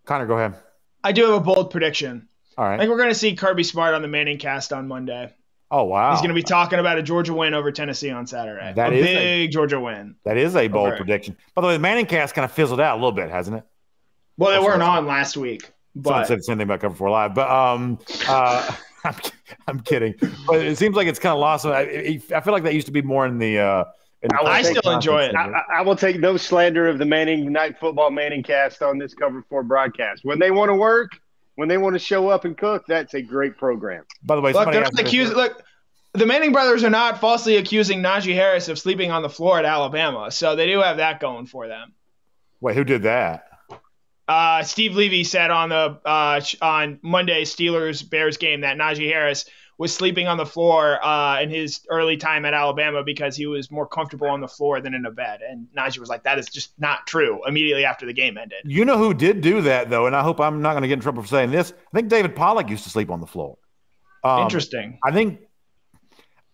Connor, go ahead. I do have a bold prediction. All right. I think we're going to see Kirby Smart on the Manning cast on Monday. Oh wow. He's going to be talking about a Georgia win over Tennessee on Saturday. That a is big a, Georgia win. That is a bold prediction. By the way, the Manning cast kind of fizzled out a little bit, hasn't it? Well, they That's weren't on last week, but said the same thing about Cover Four Live, but um, uh, I'm, I'm kidding. But it seems like it's kind of lost. I, I feel like that used to be more in the. Uh, in the I I still enjoy it. I, I- I will take no slander of the Manning Night Football Manning cast on this Cover Four broadcast. When they want to work, when they want to show up and cook, that's a great program. by the way, look, they're not accusing. Look, the Manning brothers are not falsely accusing Najee Harris of sleeping on the floor at Alabama, so they do have that going for them. Wait, who did that? Uh, Steve Levy said on the uh, on Monday Steelers Bears game that Najee Harris was sleeping on the floor uh, in his early time at Alabama because he was more comfortable on the floor than in a bed. And Najee was like, "That is just not true." Immediately after the game ended. You know who did do that though, and I hope I'm not going to get in trouble for saying this. I think David Pollack used to sleep on the floor. Um, Interesting. I think.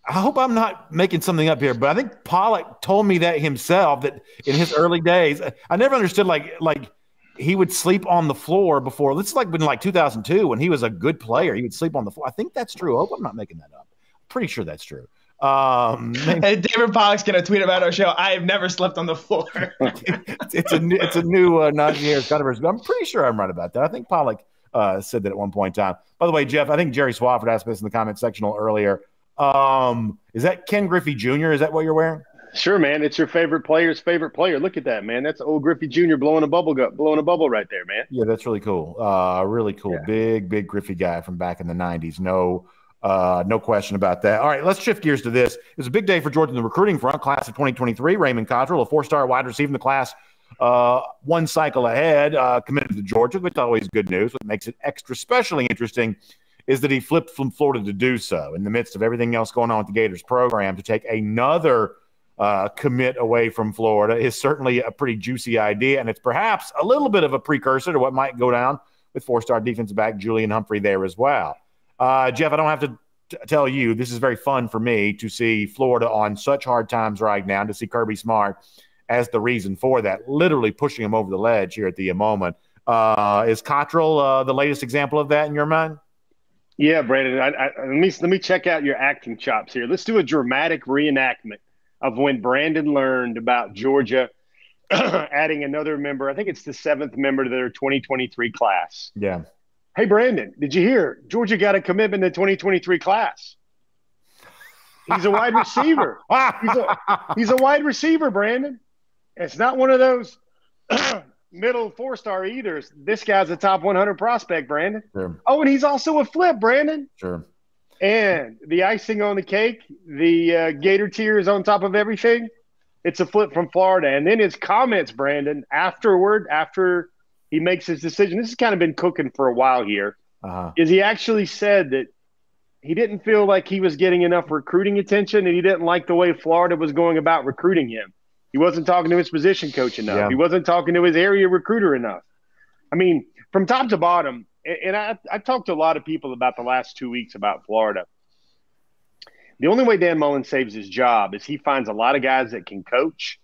I hope I'm not making something up here, but I think Pollack told me that himself that in his early days, I never understood like like he would sleep on the floor before. This is like in like 2002 when he was a good player. He would sleep on the floor. I think that's true. I hope I'm not making that up. Pretty sure that's true. Um, And David Pollack's gonna tweet about our show. I have never slept on the floor. it's, it's a new, it's a new uh, Najee Harris controversy. but I'm pretty sure I'm right about that. I think Pollack uh, said that at one point in time. By the way, Jeff, I think Jerry Swafford asked this in the comment section earlier. Um, is that Ken Griffey Jr.? Is that what you're wearing? Sure, man. It's your favorite player's favorite player. Look at that, man. That's old Griffey Jr. blowing a bubble gut, blowing a bubble right there, man. Yeah, that's really cool. Uh, really cool. Yeah. Big, big Griffey guy from back in the '90s. No, uh, no question about that. All right, let's shift gears to this. It was a big day for Georgia in the recruiting front. Class of 2023. Raymond Cottrell, a four-star wide receiver in the class, uh, one cycle ahead, uh, committed to Georgia, which is always good news. What makes it extra specially interesting is that he flipped from Florida to do so in the midst of everything else going on with the Gators program to take another uh, commit away from Florida is certainly a pretty juicy idea, and it's perhaps a little bit of a precursor to what might go down with four-star defensive back Julian Humphrey there as well. Uh, Jeff, I don't have to t- tell you this is very fun for me to see Florida on such hard times right now, to see Kirby Smart as the reason for that, literally pushing him over the ledge here at the moment. Uh, is Cottrell uh, the latest example of that in your mind? Yeah, Brandon. I, I, let me let me check out your acting chops here. Let's do a dramatic reenactment of when Brandon learned about Georgia adding another member. I think it's the seventh member to their 2023 class. Yeah. Hey, Brandon, did you hear Georgia got a commitment in the 2023 class? He's a wide receiver. He's a, he's a wide receiver, Brandon. It's not one of those middle four star eaters. This guy's a top 100 prospect, Brandon. sure, Oh, and he's also a flip, Brandon. sure. And the icing on the cake, the uh, Gator tears on top of everything, it's a flip from Florida. And then his comments, Brandon, afterward, after he makes his decision, this has kind of been cooking for a while here, Uh-huh. is he actually said that he didn't feel like he was getting enough recruiting attention and he didn't like the way Florida was going about recruiting him. He wasn't talking to his position coach enough. Yeah. He wasn't talking to his area recruiter enough. I mean, from top to bottom, and- I, I've talked to a lot of people about the last two weeks about Florida. The only way Dan Mullen saves his job is he finds a lot of guys that can coach.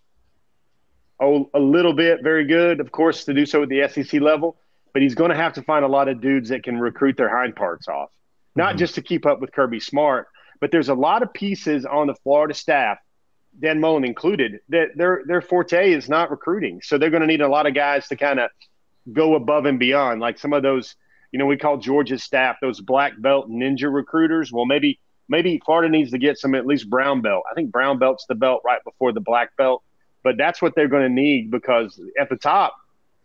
Oh, a little bit, very good, of course, to do so at the SEC level. But he's going to have to find a lot of dudes that can recruit their hind parts off, not Mhm. just to keep up with Kirby Smart, but there's a lot of pieces on the Florida staff Dan Mullen included, that their their forte is not recruiting. So they're going to need a lot of guys to kind of go above and beyond. Like some of those, you know, we call Georgia's staff those black belt ninja recruiters. Well, maybe maybe Florida needs to get some at least brown belt. I think brown belt's the belt right before the black belt, but that's what they're going to need because at the top,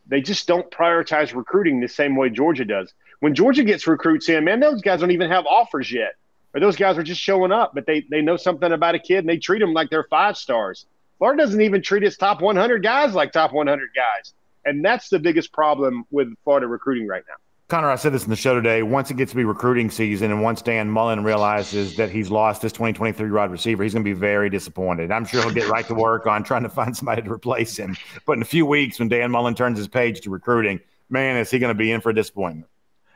they just don't prioritize recruiting the same way Georgia does. When Georgia gets recruits in, man, those guys don't even have offers yet or those guys are just showing up, but they, they know something about a kid and they treat them like they're five stars. Florida doesn't even treat its top 100 guys like top 100 guys. And that's the biggest problem with Florida recruiting right now. Connor, I said this in the show today. Once it gets to be recruiting season and once Dan Mullen realizes that he's lost this 2023 wide receiver, he's going to be very disappointed. I'm sure he'll get right to work on trying to find somebody to replace him. But in a few weeks, when Dan Mullen turns his page to recruiting, man, is he going to be in for disappointment.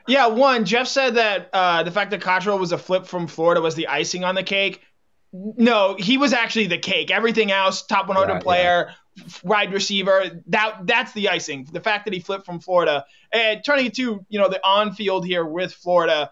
Yeah, one, Jeff said that uh, the fact that Cottrell was a flip from Florida was the icing on the cake. No, he was actually the cake. Everything else, top 100 yeah, player, yeah. Wide receiver, that that's the icing. The fact that he flipped from Florida. And turning it to, you know, the on-field here with Florida,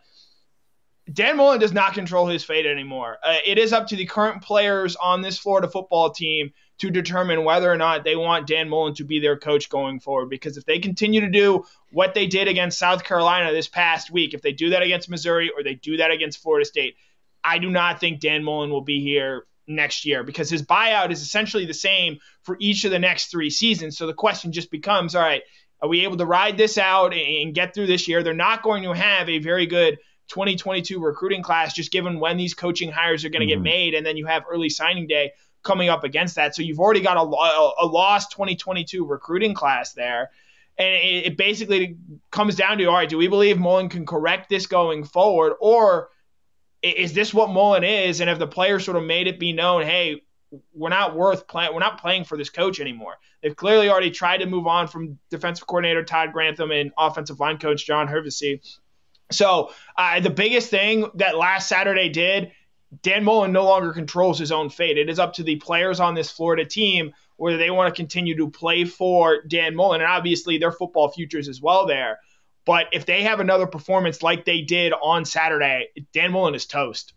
Dan Mullen does not control his fate anymore. Uh, it is up to the current players on this Florida football team to determine whether or not they want Dan Mullen to be their coach going forward. Because if they continue to do what they did against South Carolina this past week, if they do that against Missouri or they do that against Florida State, I do not think Dan Mullen will be here next year because his buyout is essentially the same for each of the next three seasons. So the question just becomes all right, are we able to ride this out and get through this year? They're not going to have a very good 2022 recruiting class just given when these coaching hires are going to mm-hmm. get made. And then you have early signing day coming up against that. So you've already got a, a, lost 2022 recruiting class there. And it, it basically comes down to all right, do we believe Mullen can correct this going forward? Or is this what Mullen is? And if the players sort of made it be known, hey, we're not worth playing. We're not playing for this coach anymore. They've clearly already tried to move on from defensive coordinator Todd Grantham and offensive line coach John Hevesy. So uh, the biggest thing that last Saturday did Dan Mullen no longer controls his own fate. It is up to the players on this Florida team whether they want to continue to play for Dan Mullen, and obviously their football futures as well there. But if they have another performance like they did on Saturday, Dan Mullen is toast.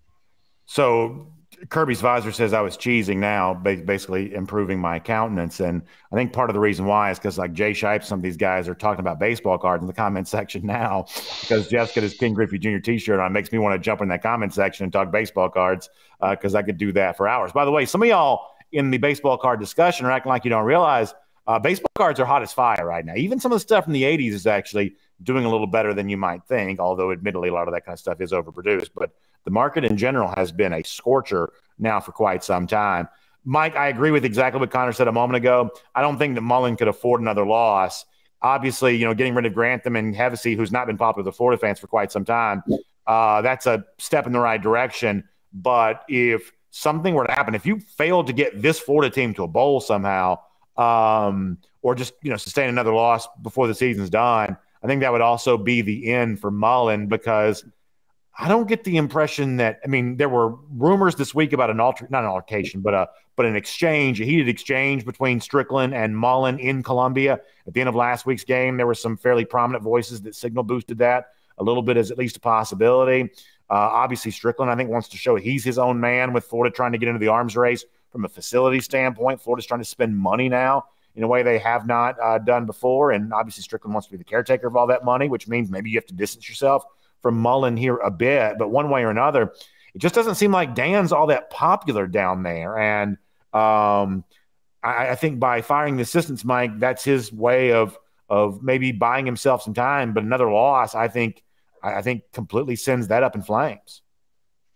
So Kirby's visor says I was cheesing now, basically improving my countenance. And I think part of the reason why is because like Jay Shipe, some of these guys are talking about baseball cards in the comment section now because Jeff's got his King Griffey Jr. t-shirt on. It makes me want to jump in that comment section and talk baseball cards because uh, I could do that for hours. By the way, some of y'all in the baseball card discussion are acting like you don't realize uh, baseball cards are hot as fire right now. Even some of the stuff from the 80s is actually doing a little better than you might think, although admittedly a lot of that kind of stuff is overproduced. But the market in general has been a scorcher now for quite some time. Mike, I agree with exactly what Connor said a moment ago. I don't think that Mullen could afford another loss. Obviously, you know, getting rid of Grantham and Hevesy, who's not been popular with the Florida fans for quite some time, uh, that's a step in the right direction. But if something were to happen, if you failed to get this Florida team to a bowl somehow, um, or just you know sustain another loss before the season's done, I think that would also be the end for Mullen because I don't get the impression that I mean there were rumors this week about an alter not an altercation but a but an exchange a heated exchange between Stricklin and Mullen in Columbia. At the end of last week's game there were some fairly prominent voices that signal boosted that. A little bit as at least a possibility. Uh, obviously Stricklin I think wants to show he's his own man with Florida trying to get into the arms race. From a facility standpoint Florida's trying to spend money now in a way they have not uh, done before and obviously Stricklin wants to be the caretaker of all that money which means maybe you have to distance yourself from Mullen here a bit, but one way or another, it just doesn't seem like Dan's all that popular down there. And um, I, I, think by firing the assistants, Mike, that's his way of of maybe buying himself some time. But another loss, I think, I think completely sends that up in flames.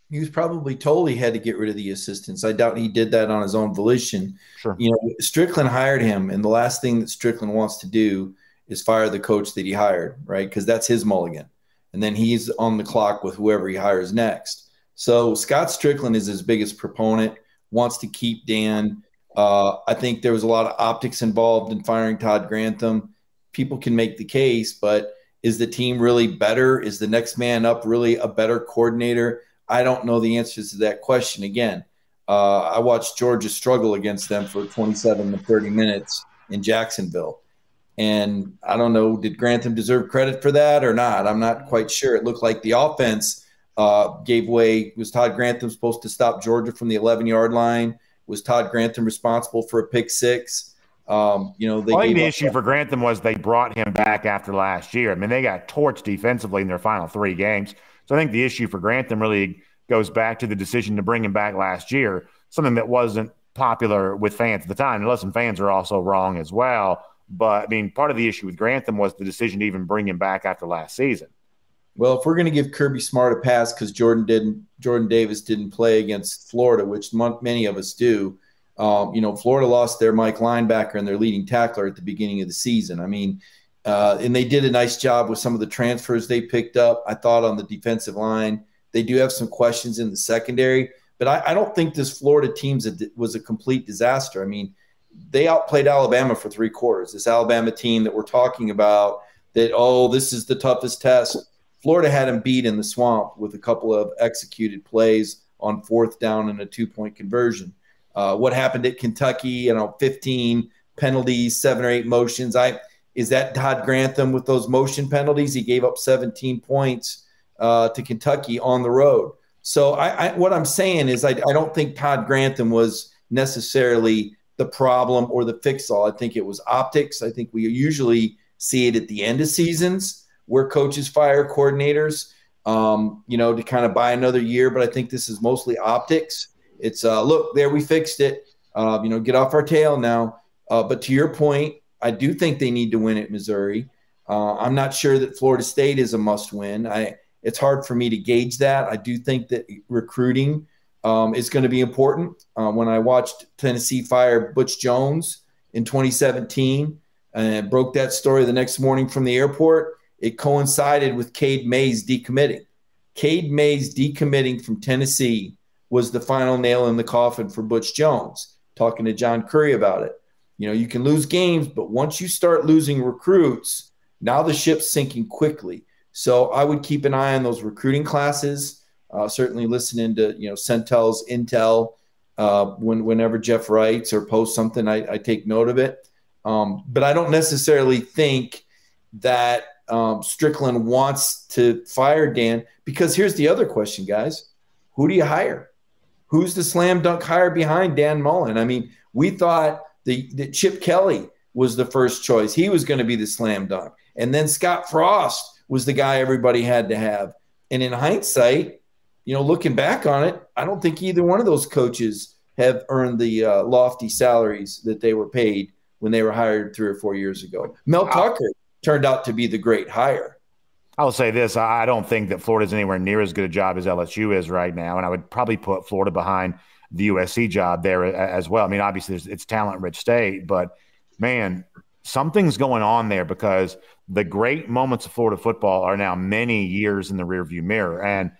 He was probably told he had to get rid of the assistants. I doubt he did that on his own volition. Sure. You know, Stricklin hired him, and the last thing that Stricklin wants to do is fire the coach that he hired, right? Because that's his mulligan and then he's on the clock with whoever he hires next. So Scott Stricklin is his biggest proponent, wants to keep Dan. Uh, I think there was a lot of optics involved in firing Todd Grantham. People can make the case, but is the team really better? Is the next man up really a better coordinator? I don't know the answers to that question. Again, uh, I watched Georgia struggle against them for 27 to 30 minutes in Jacksonville. And I don't know, did Grantham deserve credit for that or not? I'm not quite sure. It looked like the offense uh, gave way. Was Todd Grantham supposed to stop Georgia from the 11 yard line Was Todd Grantham responsible for a pick six? Um, you know, they I think the issue for Grantham was they brought him back after last year. I mean, they got torched defensively in their final three games. So I think the issue for Grantham really goes back to the decision to bring him back last year, something that wasn't popular with fans at the time. And listen, fans are also wrong as well. But I mean, part of the issue with Grantham was the decision to even bring him back after last season. Well, if we're going to give Kirby Smart a pass because Jordan didn't, Jordan Davis didn't play against Florida, which many of us do. Um, you know, Florida lost their Mike linebacker and their leading tackler at the beginning of the season. I mean, uh, and they did a nice job with some of the transfers they picked up. I thought on the defensive line, they do have some questions in the secondary, but I, I don't think this Florida team was a complete disaster. I mean, they outplayed Alabama for three quarters. This Alabama team that we're talking about, that oh, this is the toughest test. Florida had them beat in the swamp with a couple of executed plays on fourth down and a two point conversion. Uh, what happened at Kentucky? You know, 15 penalties, seven or eight motions. I is that Todd Grantham with those motion penalties? He gave up 17 points uh, to Kentucky on the road. So I, I, what I'm saying is I, I don't think Todd Grantham was necessarily the problem or the fix all. I think it was optics. I think we usually see it at the end of seasons where coaches fire coordinators, um, you know, to kind of buy another year. But I think this is mostly optics. It's uh, look there, we fixed it. Uh, you know, get off our tail now. Uh, but to your point, I do think they need to win at Missouri. Uh, I'm not sure that Florida State is a must win. I it's hard for me to gauge that. I do think that recruiting um, is going to be important. Uh, when I watched Tennessee fire Butch Jones in 2017 and broke that story the next morning from the airport, it coincided with Cade Mays decommitting. Cade Mays decommitting from Tennessee was the final nail in the coffin for Butch Jones. Talking to John Curry about it. You know, you can lose games, but once you start losing recruits, now the ship's sinking quickly. So I would keep an eye on those recruiting classes. Uh, certainly listening to you know Sentell's intel uh, when whenever Jeff writes or posts something, I, I take note of it. Um, but I don't necessarily think that um, Stricklin wants to fire Dan because here's the other question, guys: Who do you hire? Who's the slam dunk hire behind Dan Mullen? I mean, we thought the, the Chip Kelly was the first choice; he was going to be the slam dunk, and then Scott Frost was the guy everybody had to have. And in hindsight, you know, looking back on it, I don't think either one of those coaches have earned the uh, lofty salaries that they were paid when they were hired three or four years ago. Mel Tucker turned out to be the great hire. I'll say this: I don't think that Florida's anywhere near as good a job as LSU is right now, and I would probably put Florida behind the USC job there as well. I mean, obviously, it's talent-rich state, but man, something's going on there because the great moments of Florida football are now many years in the rearview mirror. And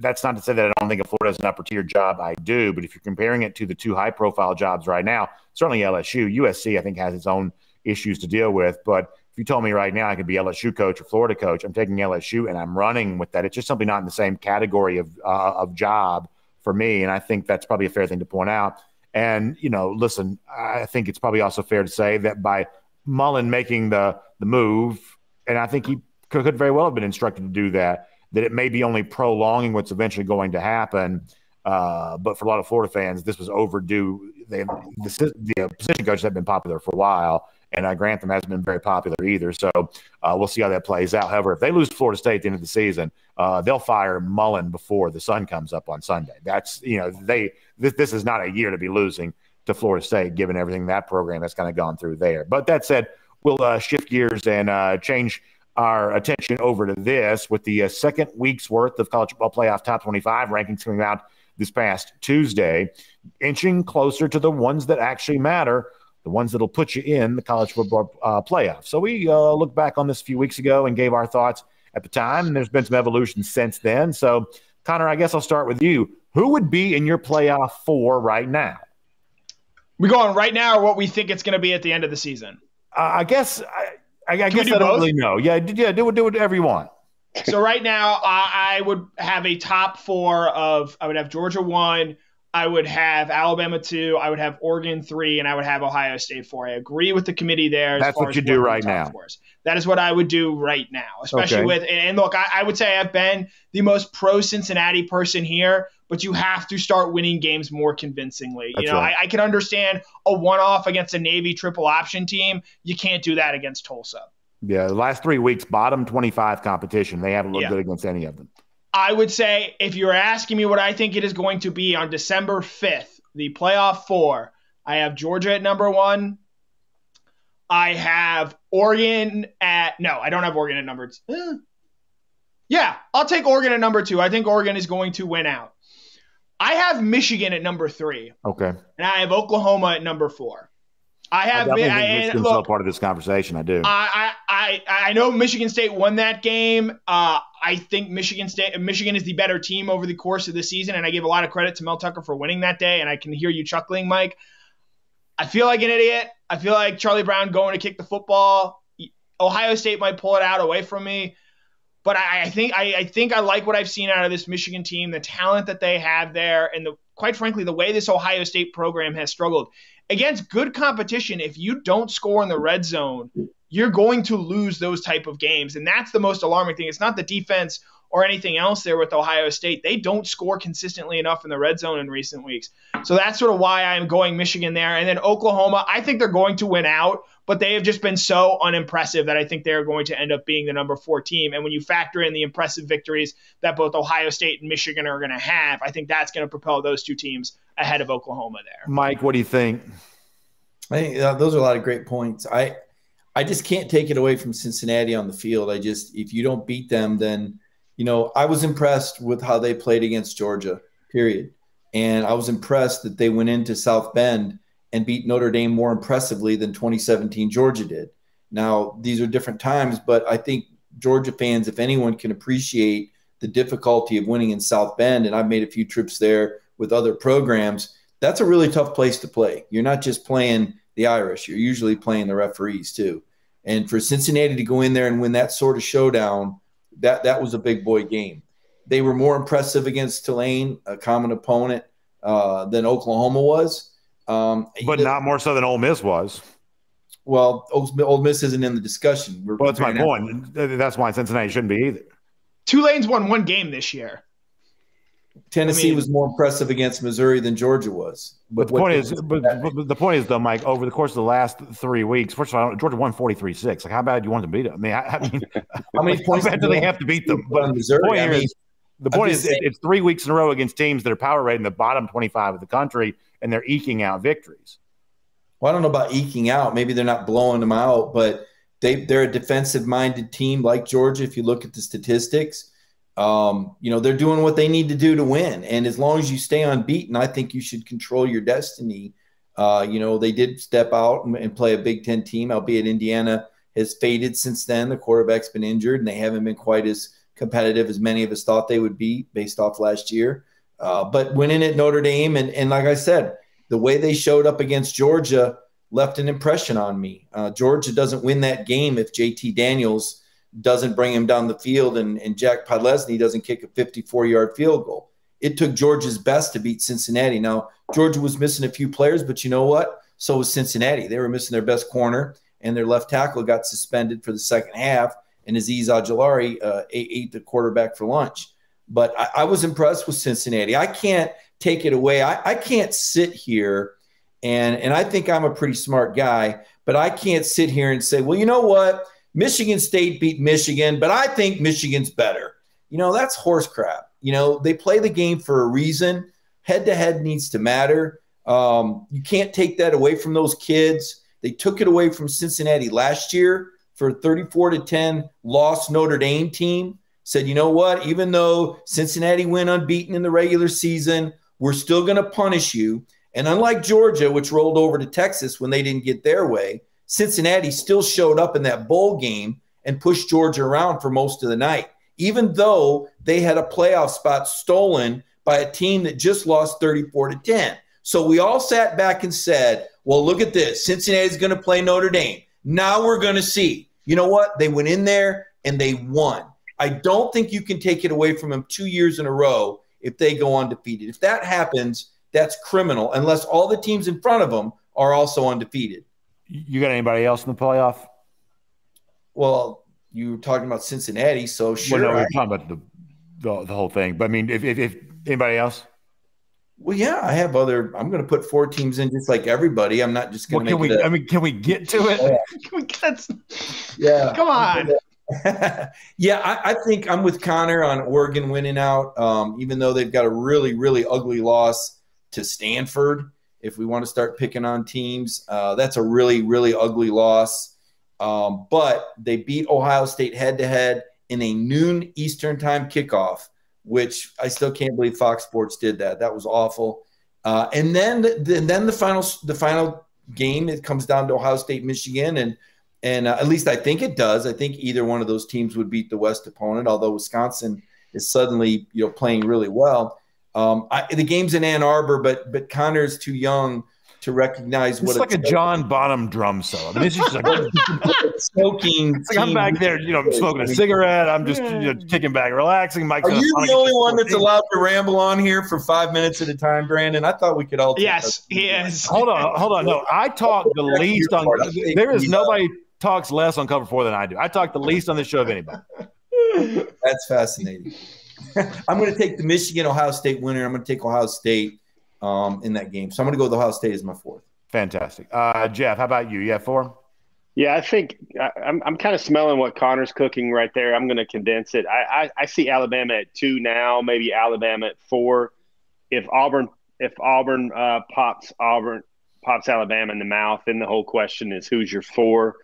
that's not to say that I don't think if Florida has an upper tier job, I do. But if you're comparing it to the two high profile jobs right now, certainly LSU, USC, I think has its own issues to deal with. But if you told me right now I could be LSU coach or Florida coach, I'm taking LSU and I'm running with that. It's just simply not in the same category of uh, of job for me, and I think that's probably a fair thing to point out. And you know, listen, I think it's probably also fair to say that by Mullen making the the move, and I think he could, very well have been instructed to do that. That it may be only prolonging what's eventually going to happen. Uh, but for a lot of Florida fans, this was overdue. They, the, the position coaches have been popular for a while, and uh, Grantham hasn't been very popular either. So uh, we'll see how that plays out. However, if they lose Florida State at the end of the season, uh, they'll fire Mullen before the sun comes up on Sunday. That's you know they this, this is not a year to be losing to Florida State, given everything that program has kind of gone through there. But that said, we'll uh, shift gears and uh, change our attention over to this with the uh, second week's worth of college football playoff top 25 rankings coming out this past Tuesday, inching closer to the ones that actually matter, the ones that'll put you in the college football uh, playoff. So we uh, looked back on this a few weeks ago and gave our thoughts at the time, and there's been some evolution since then. So, Connor, I guess I'll start with you. Who would be in your playoff four right now? We going right now, or what we think it's going to be at the end of the season? Uh, I guess I, I, I guess I don't both? really know. Yeah, yeah, do do whatever you want. So right now, I, I would have a top four of I would have Georgia one, I would have Alabama two, I would have Oregon three, and I would have Ohio State four. I agree with the committee there. That's what you do right now. Fours. That is what I would do right now, especially okay. with and look, I, I would say I've been the most pro Cincinnati person here, but you have to start winning games more convincingly. That's you know, right. I, I can understand a one off against a Navy triple option team. You can't do that against Tulsa. Yeah, the last three weeks, bottom 25 competition. They haven't looked Yeah. good against any of them. I would say if you're asking me what I think it is going to be on December 5th, the playoff four, I have Georgia at number one. I have Oregon at no, I don't have Oregon at number two. Eh. Yeah, I'll take Oregon at number two. I think Oregon is going to win out. I have Michigan at number three, Okay. and I have Oklahoma at number four. I I have I, and Michigan's look, part of this conversation. I do. I, I, I I know Michigan State won that game. Uh, I think Michigan State, Michigan is the better team over the course of the season, and I give a lot of credit to Mel Tucker for winning that day. And I can hear you chuckling, Mike. I feel like an idiot. I feel like Charlie Brown going to kick the football. Ohio State might pull it out away from me, but I, I think I, I think I like what I've seen out of this Michigan team, the talent that they have there, and the quite frankly the way this Ohio State program has struggled against good competition. If you don't score in the red zone, you're going to lose those type of games, and that's the most alarming thing. It's not the defense or anything else there with Ohio State. They don't score consistently enough in the red zone in recent weeks. So that's sort of why I'm going Michigan there. And then Oklahoma, I think they're going to win out, but they have just been so unimpressive that I think they're going to end up being the number four team. And when you factor in the impressive victories that both Ohio State and Michigan are going to have, I think that's going to propel those two teams ahead of Oklahoma there. Mike, what do you think? I think uh, those are a lot of great points. I I just can't take it away from Cincinnati on the field. I just if you don't beat them, then you know I was impressed with how they played against Georgia. Period. And I was impressed that they went into South Bend and beat Notre Dame more impressively than 2017 Georgia did. Now these are different times, but I think Georgia fans, if anyone can appreciate the difficulty of winning in South Bend, and I've made a few trips there with other programs, that's a really tough place to play. You're not just playing the Irish, you're usually playing the referees too. And for Cincinnati to go in there and win that sort of showdown, that that was a big boy game. They were more impressive against Tulane, a common opponent, uh, than Oklahoma was. Um, But not more so than Ole Miss was. well. Old Old Miss isn't in the discussion. We're Well, that's my comparing point. That's why Cincinnati shouldn't be either. Tulane's won one game this year. Tennessee I mean- was more impressive against Missouri than Georgia was. But the point is, but, but the point is, though, Mike, over the course of the last three weeks, first of all, Georgia won 43-6. Like, how bad do you want them to beat them? I mean, I, I mean, how many how points bad do they have to beat them? But Missouri? the point I mean, is, the point just is, saying- it's three weeks in a row against teams that are power rated in the bottom 25 of the country, and they're eking out victories. Well, I don't know about eking out. Maybe they're not blowing them out, but they they're a defensive minded team like Georgia. If you look at the statistics, um, you know they're doing what they need to do to win. And as long as you stay unbeaten, I think you should control your destiny. Uh, you know they did step out and, and play a Big Ten team, albeit Indiana has faded since then. The quarterback's been injured, and they haven't been quite as competitive as many of us thought they would be based off last year. Uh, but winning at Notre Dame, and, and like I said, the way they showed up against Georgia left an impression on me. Uh, Georgia doesn't win that game if JT Daniels doesn't bring him down the field and, and Jack Podlesny doesn't kick a 54 yard field goal. It took Georgia's best to beat Cincinnati. Now, Georgia was missing a few players, but you know what? So was Cincinnati. They were missing their best corner, and their left tackle got suspended for the second half, and Azeez Ojulari uh, ate the quarterback for lunch. But I, I was impressed with Cincinnati. I can't take it away. I, I can't sit here and and I think I'm a pretty smart guy, but I can't sit here and say, well, you know what? Michigan State beat Michigan, but I think Michigan's better. You know, that's horse crap. You know, they play the game for a reason. Head to head needs to matter. Um, you can't take that away from those kids. They took it away from Cincinnati last year for a 34 to 10 lost Notre Dame team. Said, you know what? Even though Cincinnati went unbeaten in the regular season, we're still going to punish you. And unlike Georgia, which rolled over to Texas when they didn't get their way, Cincinnati still showed up in that bowl game and pushed Georgia around for most of the night, even though they had a playoff spot stolen by a team that just lost 34 to 10. So we all sat back and said, well, look at this. Cincinnati's going to play Notre Dame. Now we're going to see. You know what? They went in there and they won. I don't think you can take it away from them two years in a row if they go undefeated. If that happens, that's criminal unless all the teams in front of them are also undefeated. You got anybody else in the playoff? Well, you were talking about Cincinnati, so sure. Well, no, we're talking about the, the the whole thing. But I mean, if, if, if anybody else, Well, yeah, I have other. I'm going to put four teams in just like everybody. I'm not just going to. Well, can we? A, I mean, can we get to it? can we get? Yeah. Come on. yeah, I, I, think I'm with Connor on Oregon winning out, um, even though they've got a really, really ugly loss to Stanford. If we want to start picking on teams, uh, that's a really, really ugly loss. Um, but they beat Ohio State head to head in a noon Eastern time kickoff, which I still can't believe Fox Sports did that. That was awful. Uh, and then, the, then the final, the final game, it comes down to Ohio State, Michigan, and and uh, at least I think it does. I think either one of those teams would beat the West opponent, although Wisconsin is suddenly you know playing really well. Um, I, the game's in Ann Arbor, but but Connor's too young to recognize what it's like a John Bonham drum solo. I mean, it's just like smoking. It's like I'm back there, you know, smoking a cigarette. I'm just you know, kicking back, relaxing. Mike's Are you the only one that's allowed to ramble on here for five minutes at a time, Brandon? I thought we could all. Yes, he is. Hold on, hold on. No, I talk the least on. There is nobody talks less on cover four than I do. I talk the least on this show of anybody. That's fascinating. I'm going to take the Michigan Ohio State winner. I'm going to take Ohio State um, in that game. So I'm going to go with Ohio State as my fourth. Fantastic. Uh, Jeff, how about you? You have four? Yeah, I think I, I'm, I'm kind of smelling what Connor's cooking right there. I'm going to condense it. I, I, I see Alabama at two now, maybe Alabama at four. If Auburn if Auburn uh, pops Auburn pops Alabama in the mouth, then the whole question is who's your four.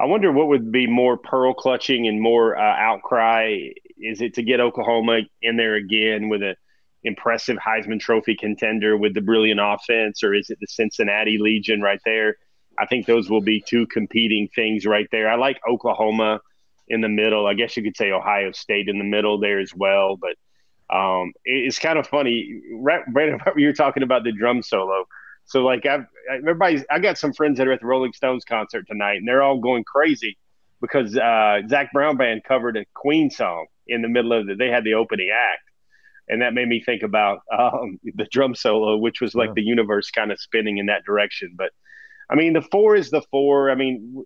I wonder what would be more pearl clutching and more uh, outcry. Is it to get Oklahoma in there again with a impressive Heisman Trophy contender with the brilliant offense, or is it the Cincinnati Legion right there? I think those will be two competing things right there. I like Oklahoma in the middle. I guess you could say Ohio State in the middle there as well. But um, it's kind of funny. Brandon, you were talking about the drum solo. So like I've everybody's I got some friends that are at the Rolling Stones concert tonight, and they're all going crazy because uh, Zac Brown band covered a Queen song in the middle of it. They had the opening act, and that made me think about um, the drum solo, which was like yeah. the universe kind of spinning in that direction. But I mean, the four is the four. I mean,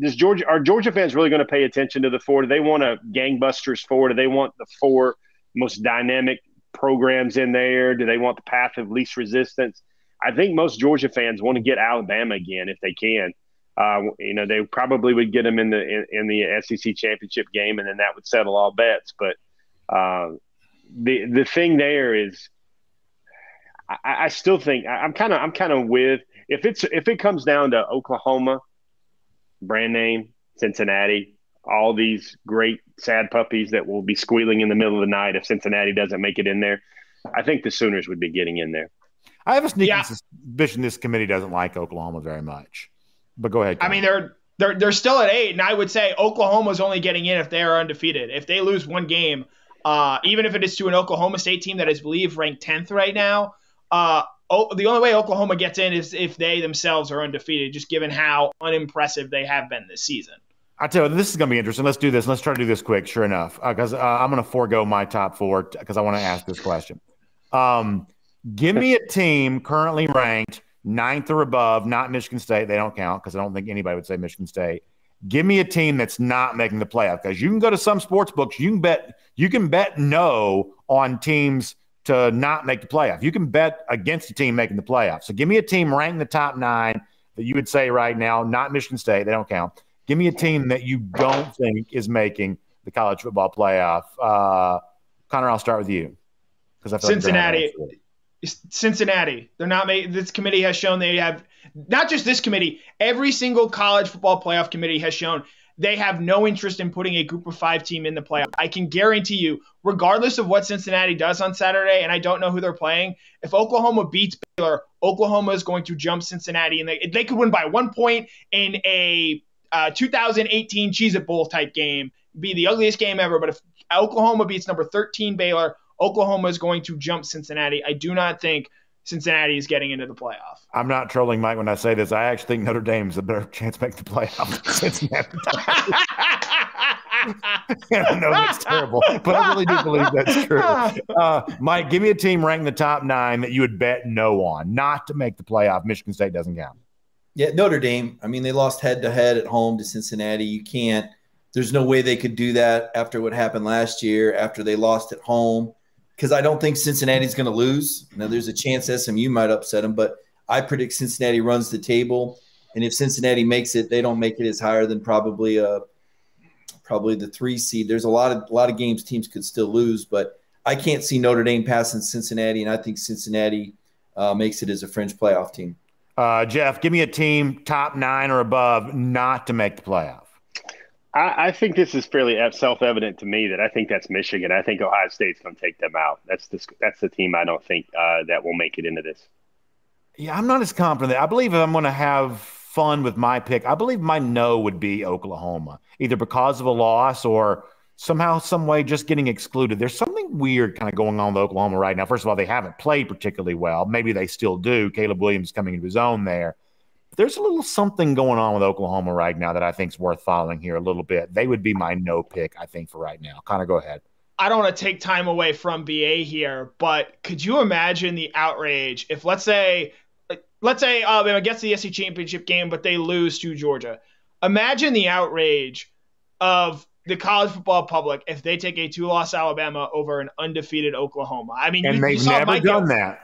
does Georgia are Georgia fans really going to pay attention to the four? Do they want a gangbusters four? Do they want the four most dynamic programs in there? Do they want the path of least resistance? I think most Georgia fans want to get Alabama again if they can. Uh, you know, they probably would get them in the in, in, the SEC championship game, and then that would settle all bets. But uh, the the thing there is, I, I still think I'm kind of I'm kind of with if it's if it comes down to Oklahoma, brand name, Cincinnati, all these great sad puppies that will be squealing in the middle of the night if Cincinnati doesn't make it in there. I think the Sooners would be getting in there. I have a sneaking yeah. suspicion this committee doesn't like Oklahoma very much. But go ahead. I mean, they're they're they're still at eight, and I would say Oklahoma's only getting in if they are undefeated. If they lose one game, uh, even if it is to an Oklahoma State team that is, believe, ranked tenth right now, uh, oh, the only way Oklahoma gets in is if they themselves are undefeated. Just given how unimpressive they have been this season. I tell you, this is going to be interesting. Let's do this. Let's try to do this quick. Sure enough, because uh, uh, I'm going to forego my top four because I want to ask this question. Um, Give me a team currently ranked ninth or above, not Michigan State. They don't count because I don't think anybody would say Michigan State. Give me a team that's not making the playoff because you can go to some sports books. You can bet you can bet no on teams to not make the playoff. You can bet against a team making the playoff. So give me a team ranked in the top nine that you would say right now, not Michigan State. They don't count. Give me a team that you don't think is making the college football playoff. Uh, Connor, I'll start with you because I Cincinnati. Like Cincinnati. They're not made. This committee has shown they have not just this committee. Every single college football playoff committee has shown they have no interest in putting a group of five team in the playoff. I can guarantee you, regardless of what Cincinnati does on Saturday, and I don't know who they're playing, if Oklahoma beats Baylor, Oklahoma is going to jump Cincinnati, and they, they could win by one point in a uh, 2018 Cheez It Bowl type game. Be the ugliest game ever, but if Oklahoma beats number 13 Baylor, Oklahoma is going to jump Cincinnati. I do not think Cincinnati is getting into the playoff. I'm not trolling Mike when I say this. I actually think Notre Dame Dame's a better chance to make the playoff than Cincinnati. I know that's terrible, but I really do believe that's true. Uh, Mike, give me a team ranked in the top nine that you would bet no on, not to make the playoff. Michigan State doesn't count. Yeah, Notre Dame. I mean, they lost head to head at home to Cincinnati. You can't. There's no way they could do that after what happened last year. After they lost at home because I don't think Cincinnati's going to lose. Now, there's a chance SMU might upset them, but I predict Cincinnati runs the table. And if Cincinnati makes it, they don't make it as higher than probably a uh, probably the three seed. There's a lot of a lot of games teams could still lose, but I can't see Notre Dame passing Cincinnati, and I think Cincinnati uh, makes it as a fringe playoff team. Uh, Jeff, give me a team top nine or above not to make the playoff. I, I think this is fairly self-evident to me that I think that's Michigan. I think Ohio State's going to take them out. That's the that's the team I don't think uh, that will make it into this. Yeah, I'm not as confident. I believe I'm going to have fun with my pick, I believe my no would be Oklahoma, either because of a loss or somehow, some way, just getting excluded. There's something weird kind of going on with Oklahoma right now. First of all, they haven't played particularly well. Maybe they still do. Caleb Williams coming into his own there there's a little something going on with Oklahoma right now that I think is worth following here a little bit. They would be my no pick, I think, for right now. Kind of go ahead. I don't want to take time away from BA here, but could you imagine the outrage if, let's say, let's say uh, Alabama gets the SEC championship game, but they lose to Georgia? Imagine the outrage of the college football public if they take a two-loss Alabama over an undefeated Oklahoma. I mean, and you, they've you never done that.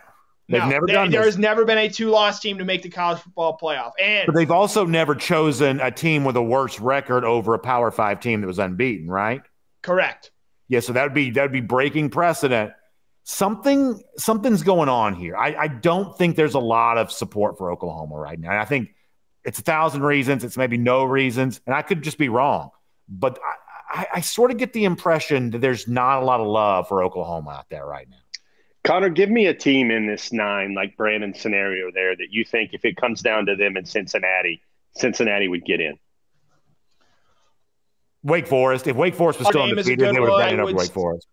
They've no, never done. There has never been a two-loss team to make the college football playoff, and but they've also never chosen a team with a worse record over a Power Five team that was unbeaten, right? Correct. Yeah, so that would be that would be breaking precedent. Something something's going on here. I, I don't think there's a lot of support for Oklahoma right now. And I think it's a thousand reasons. It's maybe no reasons, and I could just be wrong. But I, I, I sort of get the impression that there's not a lot of love for Oklahoma out there right now. Connor, give me a team in this nine, like Brandon scenario there, that you think if it comes down to them in Cincinnati, Cincinnati would get in. Wake Forest. If Wake Forest was still undefeated, they would have gotten over Wake Forest.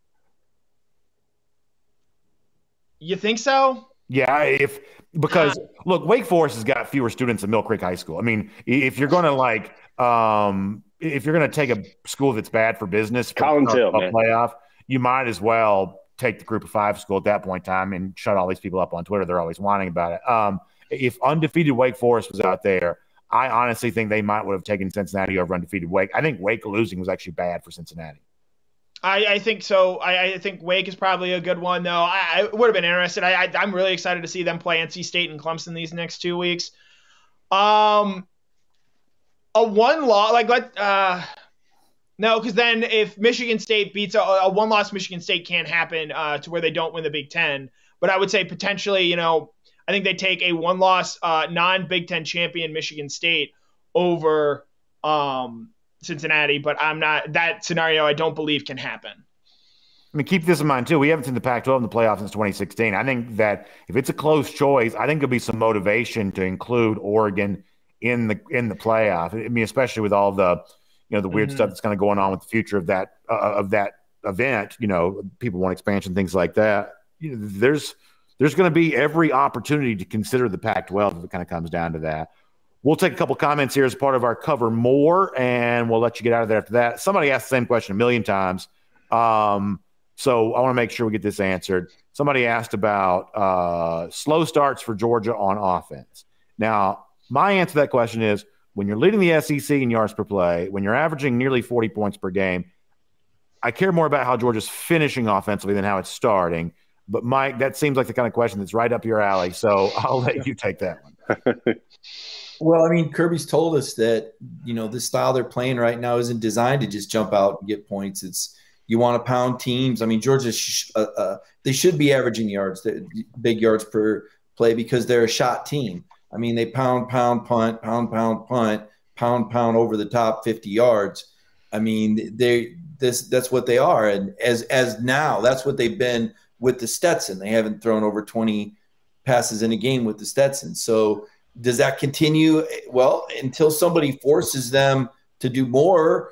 You think so? Yeah, if because uh, look, Wake Forest has got fewer students than Mill Creek High School. I mean, if you're going to like, um, if you're going to take a school that's bad for business, for Collins Hill, playoff, you might as well take the group of five school at that point in time and shut all these people up on Twitter. They're always whining about it. Um, if undefeated Wake Forest was out there, I honestly think they might would have taken Cincinnati over undefeated Wake. I think Wake losing was actually bad for Cincinnati. I, I think so. I, I, think Wake is probably a good one, though. I, I would have been interested. I, am really excited to see them play NC State and Clemson these next two weeks. Um, a one law like let uh no, because then if Michigan State beats a, a one loss Michigan State can't happen uh, to where they don't win the Big Ten. But I would say potentially, you know, I think they take a one loss uh, non Big Ten champion Michigan State over um, Cincinnati. But I'm not that scenario. I don't believe can happen. I mean, keep this in mind too. We haven't seen the Pac-12 in the playoffs since 2016. I think that if it's a close choice, I think there'll be some motivation to include Oregon in the in the playoff. I mean, especially with all the you know the weird mm-hmm. stuff that's kind of going on with the future of that uh, of that event. You know, people want expansion, things like that. You know, there's there's going to be every opportunity to consider the Pac-12 if it kind of comes down to that. We'll take a couple comments here as part of our cover more, and we'll let you get out of there after that. Somebody asked the same question a million times. Um, so I want to make sure we get this answered. Somebody asked about uh, slow starts for Georgia on offense. Now, my answer to that question is when you're leading the SEC in yards per play, when you're averaging nearly 40 points per game, I care more about how Georgia's finishing offensively than how it's starting. But Mike, that seems like the kind of question that's right up your alley. So I'll let you take that one. well, I mean, Kirby's told us that you know the style they're playing right now isn't designed to just jump out and get points. It's you want to pound teams. I mean, Georgia, sh- uh, uh, they should be averaging yards, big yards per play because they're a shot team. I mean, they pound, pound, punt, pound, pound, punt, pound, pound over the top 50 yards. I mean, they this that's what they are, and as as now, that's what they've been with the Stetson. They haven't thrown over 20 passes in a game with the Stetson. So does that continue? Well, until somebody forces them to do more,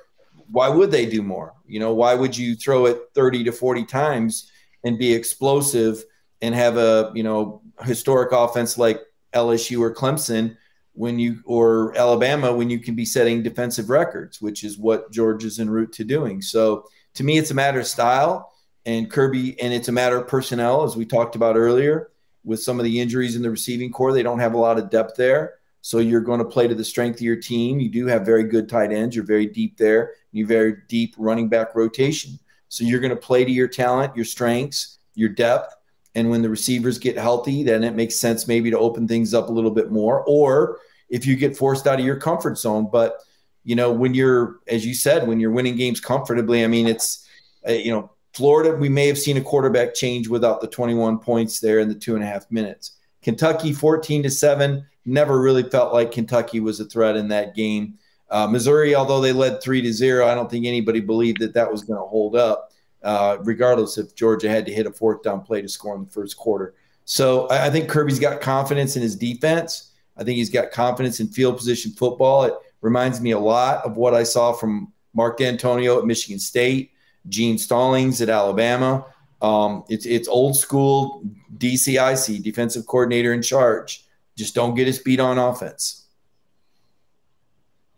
why would they do more? You know, why would you throw it 30 to 40 times and be explosive and have a, you know, historic offense like LSU or Clemson when you or Alabama when you can be setting defensive records, which is what George is en route to doing. So to me, it's a matter of style and Kirby, and it's a matter of personnel, as we talked about earlier. With some of the injuries in the receiving corps, they don't have a lot of depth there. So you're going to play to the strength of your team. You do have very good tight ends. You're very deep there. You very deep running back rotation. So you're going to play to your talent, your strengths, your depth. And when the receivers get healthy, then it makes sense maybe to open things up a little bit more. Or if you get forced out of your comfort zone. But, you know, when you're, as you said, when you're winning games comfortably, I mean, it's, uh, you know, Florida, we may have seen a quarterback change without the 21 points there in the two and a half minutes. Kentucky, 14 to 7, never really felt like Kentucky was a threat in that game. Uh, Missouri, although they led 3 to 0, I don't think anybody believed that that was going to hold up, uh, regardless if Georgia had to hit a fourth down play to score in the first quarter. So I, I think Kirby's got confidence in his defense. I think he's got confidence in field position football. It reminds me a lot of what I saw from Mark Dantonio at Michigan State. Gene Stallings at Alabama. Um, it's it's old school DCIC, defensive coordinator in charge. Just don't get us beat on offense.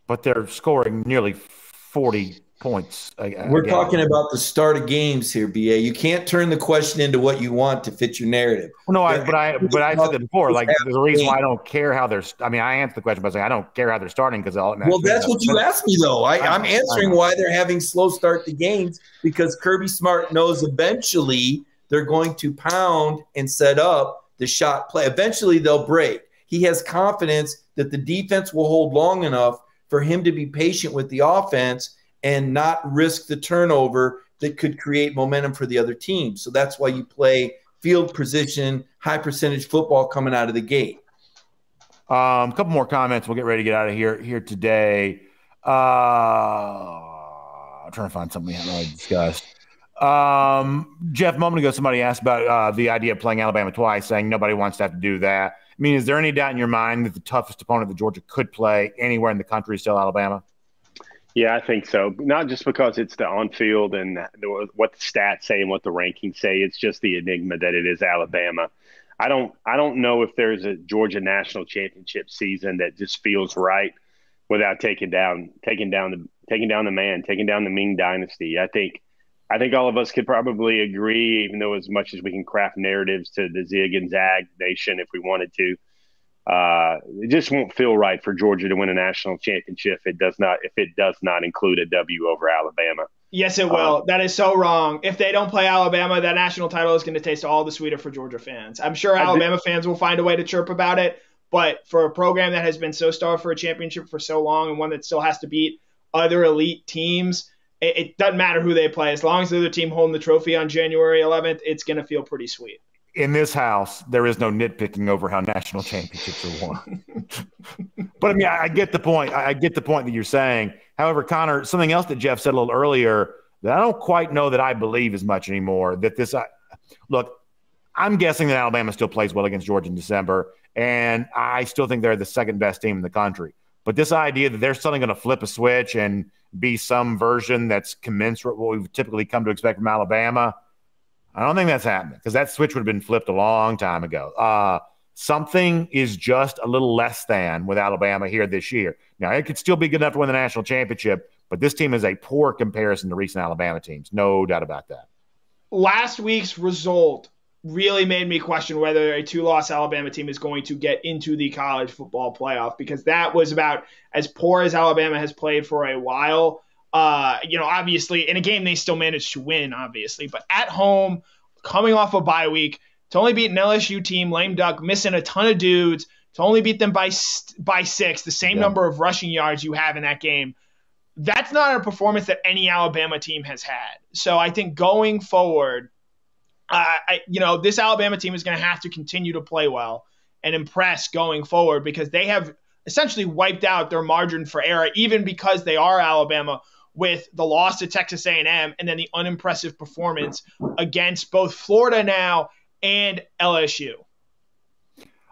But they're scoring nearly forty points. We're talking about the start of games here, BA. You can't turn the question into what you want to fit your narrative. Well, no, I, but I but I said that before. Like there's a reason why I don't care how they're. I mean, I answer the question by saying I don't care how they're starting because all. Well, that's what you asked me though. I, I'm answering why they're having slow start to games because Kirby Smart knows eventually they're going to pound and set up the shot play. Eventually they'll break. He has confidence that the defense will hold long enough for him to be patient with the offense and not risk the turnover that could create momentum for the other team. So that's why you play field position, high percentage football coming out of the gate. A um, couple more comments. We'll get ready to get out of here here today. Uh, I'm trying to find something we haven't already discussed. Um, Jeff, a moment ago, somebody asked about uh, the idea of playing Alabama twice, saying nobody wants to have to do that. I mean, is there any doubt in your mind that the toughest opponent that Georgia could play anywhere in the country is still Alabama? Yeah, I think so. Not just because it's the on field and what the stats say and what the rankings say. It's just the enigma that it is Alabama. I don't I don't know if there's a Georgia national championship season that just feels right without taking down taking down the taking down the man, taking down the Ming dynasty. I think I think all of us could probably agree, even though as much as we can craft narratives to the Zig and Zag nation if we wanted to, uh, it just won't feel right for Georgia to win a national championship. It does not if it does not include a W over Alabama. Yes, it will. Um, that is so wrong. If they don't play Alabama, that national title is going to taste all the sweeter for Georgia fans. I'm sure Alabama fans will find a way to chirp about it, but for a program that has been so starved for a championship for so long and one that still has to beat other elite teams, it, it doesn't matter who they play. As long as the other team holding the trophy on January 11th, it's going to feel pretty sweet in this house, there is no nitpicking over how national championships are won. but I mean, I, I, get the point. I, I, get the point that you're saying. However, Connor, something else that Jeff said a little earlier that I don't quite know that I believe as much anymore. That this, uh, look, I'm guessing that Alabama still plays well against Georgia in December, and I still think they're the second best team in the country. But this idea that they're suddenly going to flip a switch and be some version that's commensurate with what we've typically come to expect from Alabama – I don't think that's happening because that switch would have been flipped a long time ago. Uh, something is just a little less than with Alabama here this year. Now, it could still be good enough to win the national championship, but this team is a poor comparison to recent Alabama teams. No doubt about that. Last week's result really made me question whether a two loss Alabama team is going to get into the college football playoff because that was about as poor as Alabama has played for a while. Uh, you know, obviously, in a game they still managed to win, obviously, but at home, coming off a bye week, to only beat an LSU team, lame duck, missing a ton of dudes, to only beat them by by six, the same yeah. number of rushing yards you have in that game. That's not a performance that any Alabama team has had. So I think going forward, uh, I, you know, this Alabama team is going to have to continue to play well and impress going forward because they have essentially wiped out their margin for error, even because they are Alabama with the loss to Texas A&M and then the unimpressive performance against both Florida now and LSU.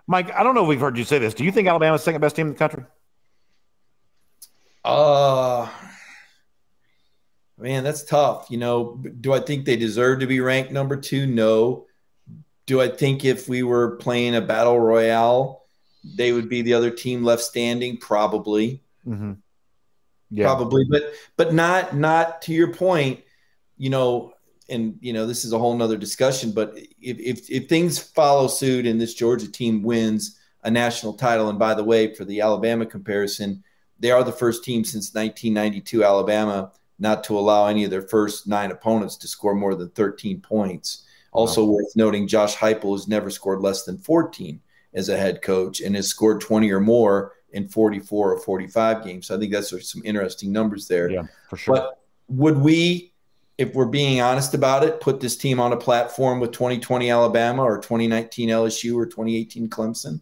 Mike, I don't know if we've heard you say this. Do you think Alabama's second best team in the country? Uh man, that's tough. You know, do I think they deserve to be ranked number two? No. Do I think if we were playing a battle royale, they would be the other team left standing? Probably. Mm-hmm yeah. probably, but but not not to your point. You know, and you know this is a whole nother discussion. But if if, if things follow suit and this Georgia team wins a national title, and by the way, for the Alabama comparison, they are the first team since 1992 Alabama not to allow any of their first nine opponents to score more than 13 points. Also worth noting, Josh Heupel has never scored less than 14 as a head coach and has scored 20 or more in 44 or 45 games. So I think that's some interesting numbers there. Yeah, for sure. But would we, if we're being honest about it, put this team on a platform with 2020 Alabama or 2019 LSU or 2018 Clemson?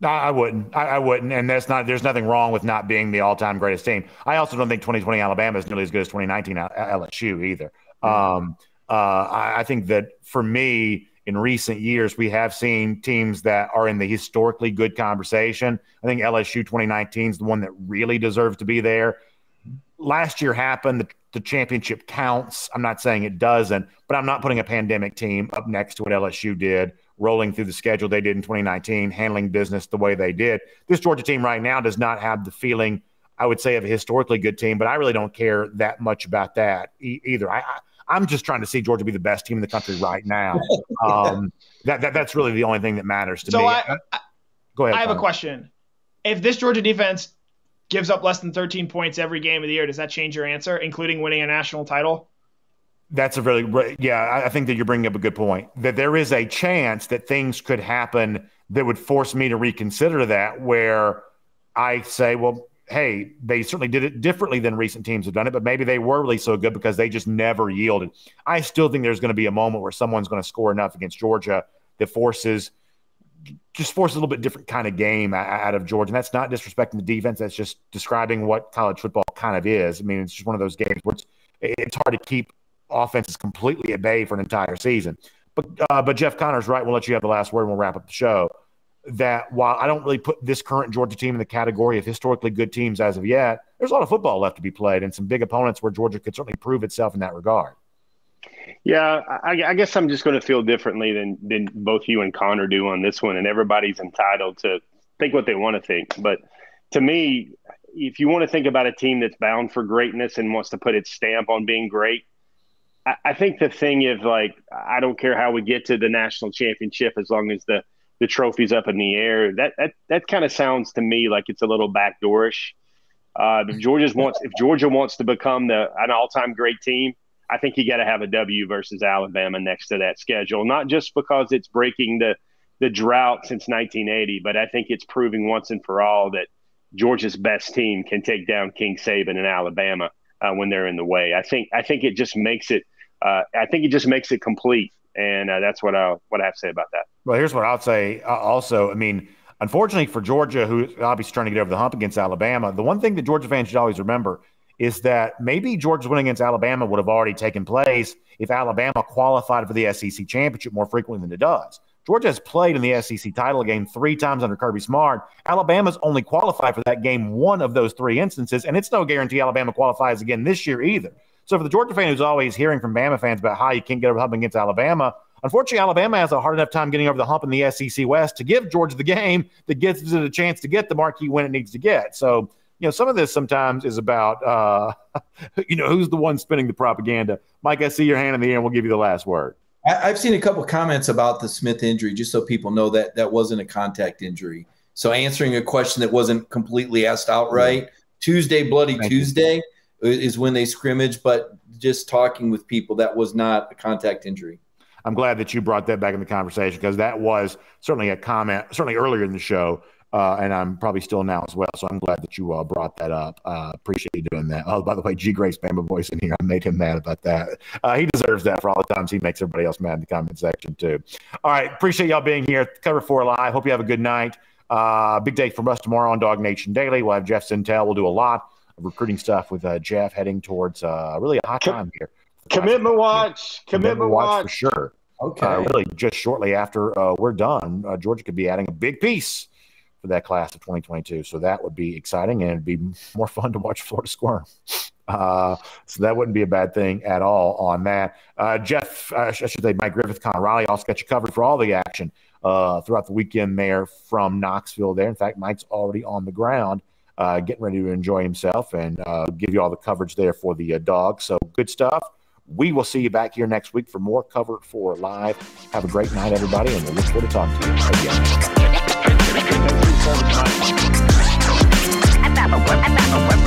No, I wouldn't. I, I, wouldn't. And that's not. There's nothing wrong with not being the all-time greatest team. I also don't think 2020 Alabama is nearly as good as 2019 LSU either. Um, uh, I, I, think that for me, in recent years, we have seen teams that are in the historically good conversation. I think LSU 2019 is the one that really deserves to be there. Last year happened. The, the championship counts. I'm not saying it doesn't, but I'm not putting a pandemic team up next to what LSU did rolling through the schedule they did in 2019, handling business the way they did. This Georgia team right now does not have the feeling, I would say, of a historically good team, but I really don't care that much about that e- either. I, I, am just trying to see Georgia be the best team in the country right now. Um, that, that, that's really the only thing that matters to so me. I, I, Go ahead. I have Tom. a question. If this Georgia defense gives up less than 13 points every game of the year, does that change your answer, including winning a national title? That's a really yeah. I think that you're bringing up a good point. That there is a chance that things could happen that would force me to reconsider that. Where I say, well, hey, they certainly did it differently than recent teams have done it, but maybe they were really so good because they just never yielded. I still think there's going to be a moment where someone's going to score enough against Georgia that forces just forces a little bit different kind of game out of Georgia. And that's not disrespecting the defense. That's just describing what college football kind of is. I mean, it's just one of those games where it's, it's hard to keep offenses completely at bay for an entire season. But uh, but Jeff Connor's right. We'll let you have the last word and we'll wrap up the show. That while I don't really put this current Georgia team in the category of historically good teams as of yet, there's a lot of football left to be played and some big opponents where Georgia could certainly prove itself in that regard. Yeah, I, I guess I'm just going to feel differently than than both you and Connor do on this one, and everybody's entitled to think what they want to think. But to me, if you want to think about a team that's bound for greatness and wants to put its stamp on being great, I, think the thing is like I don't care how we get to the national championship as long as the the trophies up in the air. That that that kind of sounds to me like it's a little backdoorish. Uh, if Georgia wants if Georgia wants to become the an all time great team, I think you got to have a W versus Alabama next to that schedule. Not just because it's breaking the the drought since 1980, but I think it's proving once and for all that Georgia's best team can take down King Saban and Alabama uh, when they're in the way. I think I think it just makes it uh, I think it just makes it complete, and uh, that's what I what I have to say about that. Well, here's what I'll say. Uh, also, I mean, unfortunately for Georgia, who's obviously trying to get over the hump against Alabama, the one thing that Georgia fans should always remember is that maybe Georgia's win against Alabama would have already taken place if Alabama qualified for the SEC championship more frequently than it does. Georgia has played in the SEC title game three times under Kirby Smart. Alabama's only qualified for that game one of those three instances, and it's no guarantee Alabama qualifies again this year either. So for the Georgia fan who's always hearing from Bama fans about how you can't get over the hump against Alabama, unfortunately, Alabama has a hard enough time getting over the hump in the SEC West to give Georgia the game that gives it a chance to get the marquee win it needs to get. So you know, some of this sometimes is about, uh, you know, who's the one spinning the propaganda. Mike, I see your hand in the air, and we'll give you the last word. I've seen a couple comments about the Smith injury, just so people know that that wasn't a contact injury. So answering a question that wasn't completely asked outright, Tuesday, Bloody Thank Tuesday. You is when they scrimmage, but just talking with people, that was not a contact injury. I'm glad that you brought that back in the conversation because that was certainly a comment, certainly earlier in the show, uh, and I'm probably still now as well. So I'm glad that you uh, brought that up. Uh, appreciate you doing that. Oh, by the way, G Grace Bama voice in here. I made him mad about that. Uh, he deserves that for all the times he makes everybody else mad in the comment section too. All right, appreciate y'all being here. Cover four live. Hope you have a good night. Uh, big day from us tomorrow on DawgNation Daily. We'll have Jeff Sentell. We'll do a lot recruiting stuff with uh, Jeff heading towards uh, really a hot time here. Commitment watch, commitment, commitment watch. watch. for sure. Okay, uh, really, just shortly after uh, we're done, uh, Georgia could be adding a big piece for that class of 2022. So that would be exciting, and it'd be more fun to watch Florida squirm. Uh, so that wouldn't be a bad thing at all on that. Uh, Jeff, uh, I should say, Mike Griffith, Connor Riley also got you covered for all the action uh, throughout the weekend there from Knoxville. There, in fact, Mike's already on the ground uh, getting ready to enjoy himself and uh, give you all the coverage there for the uh, dog. So good stuff. We will see you back here next week for more Cover Four Live. Have a great night, everybody, and we'll look forward to talking to you again.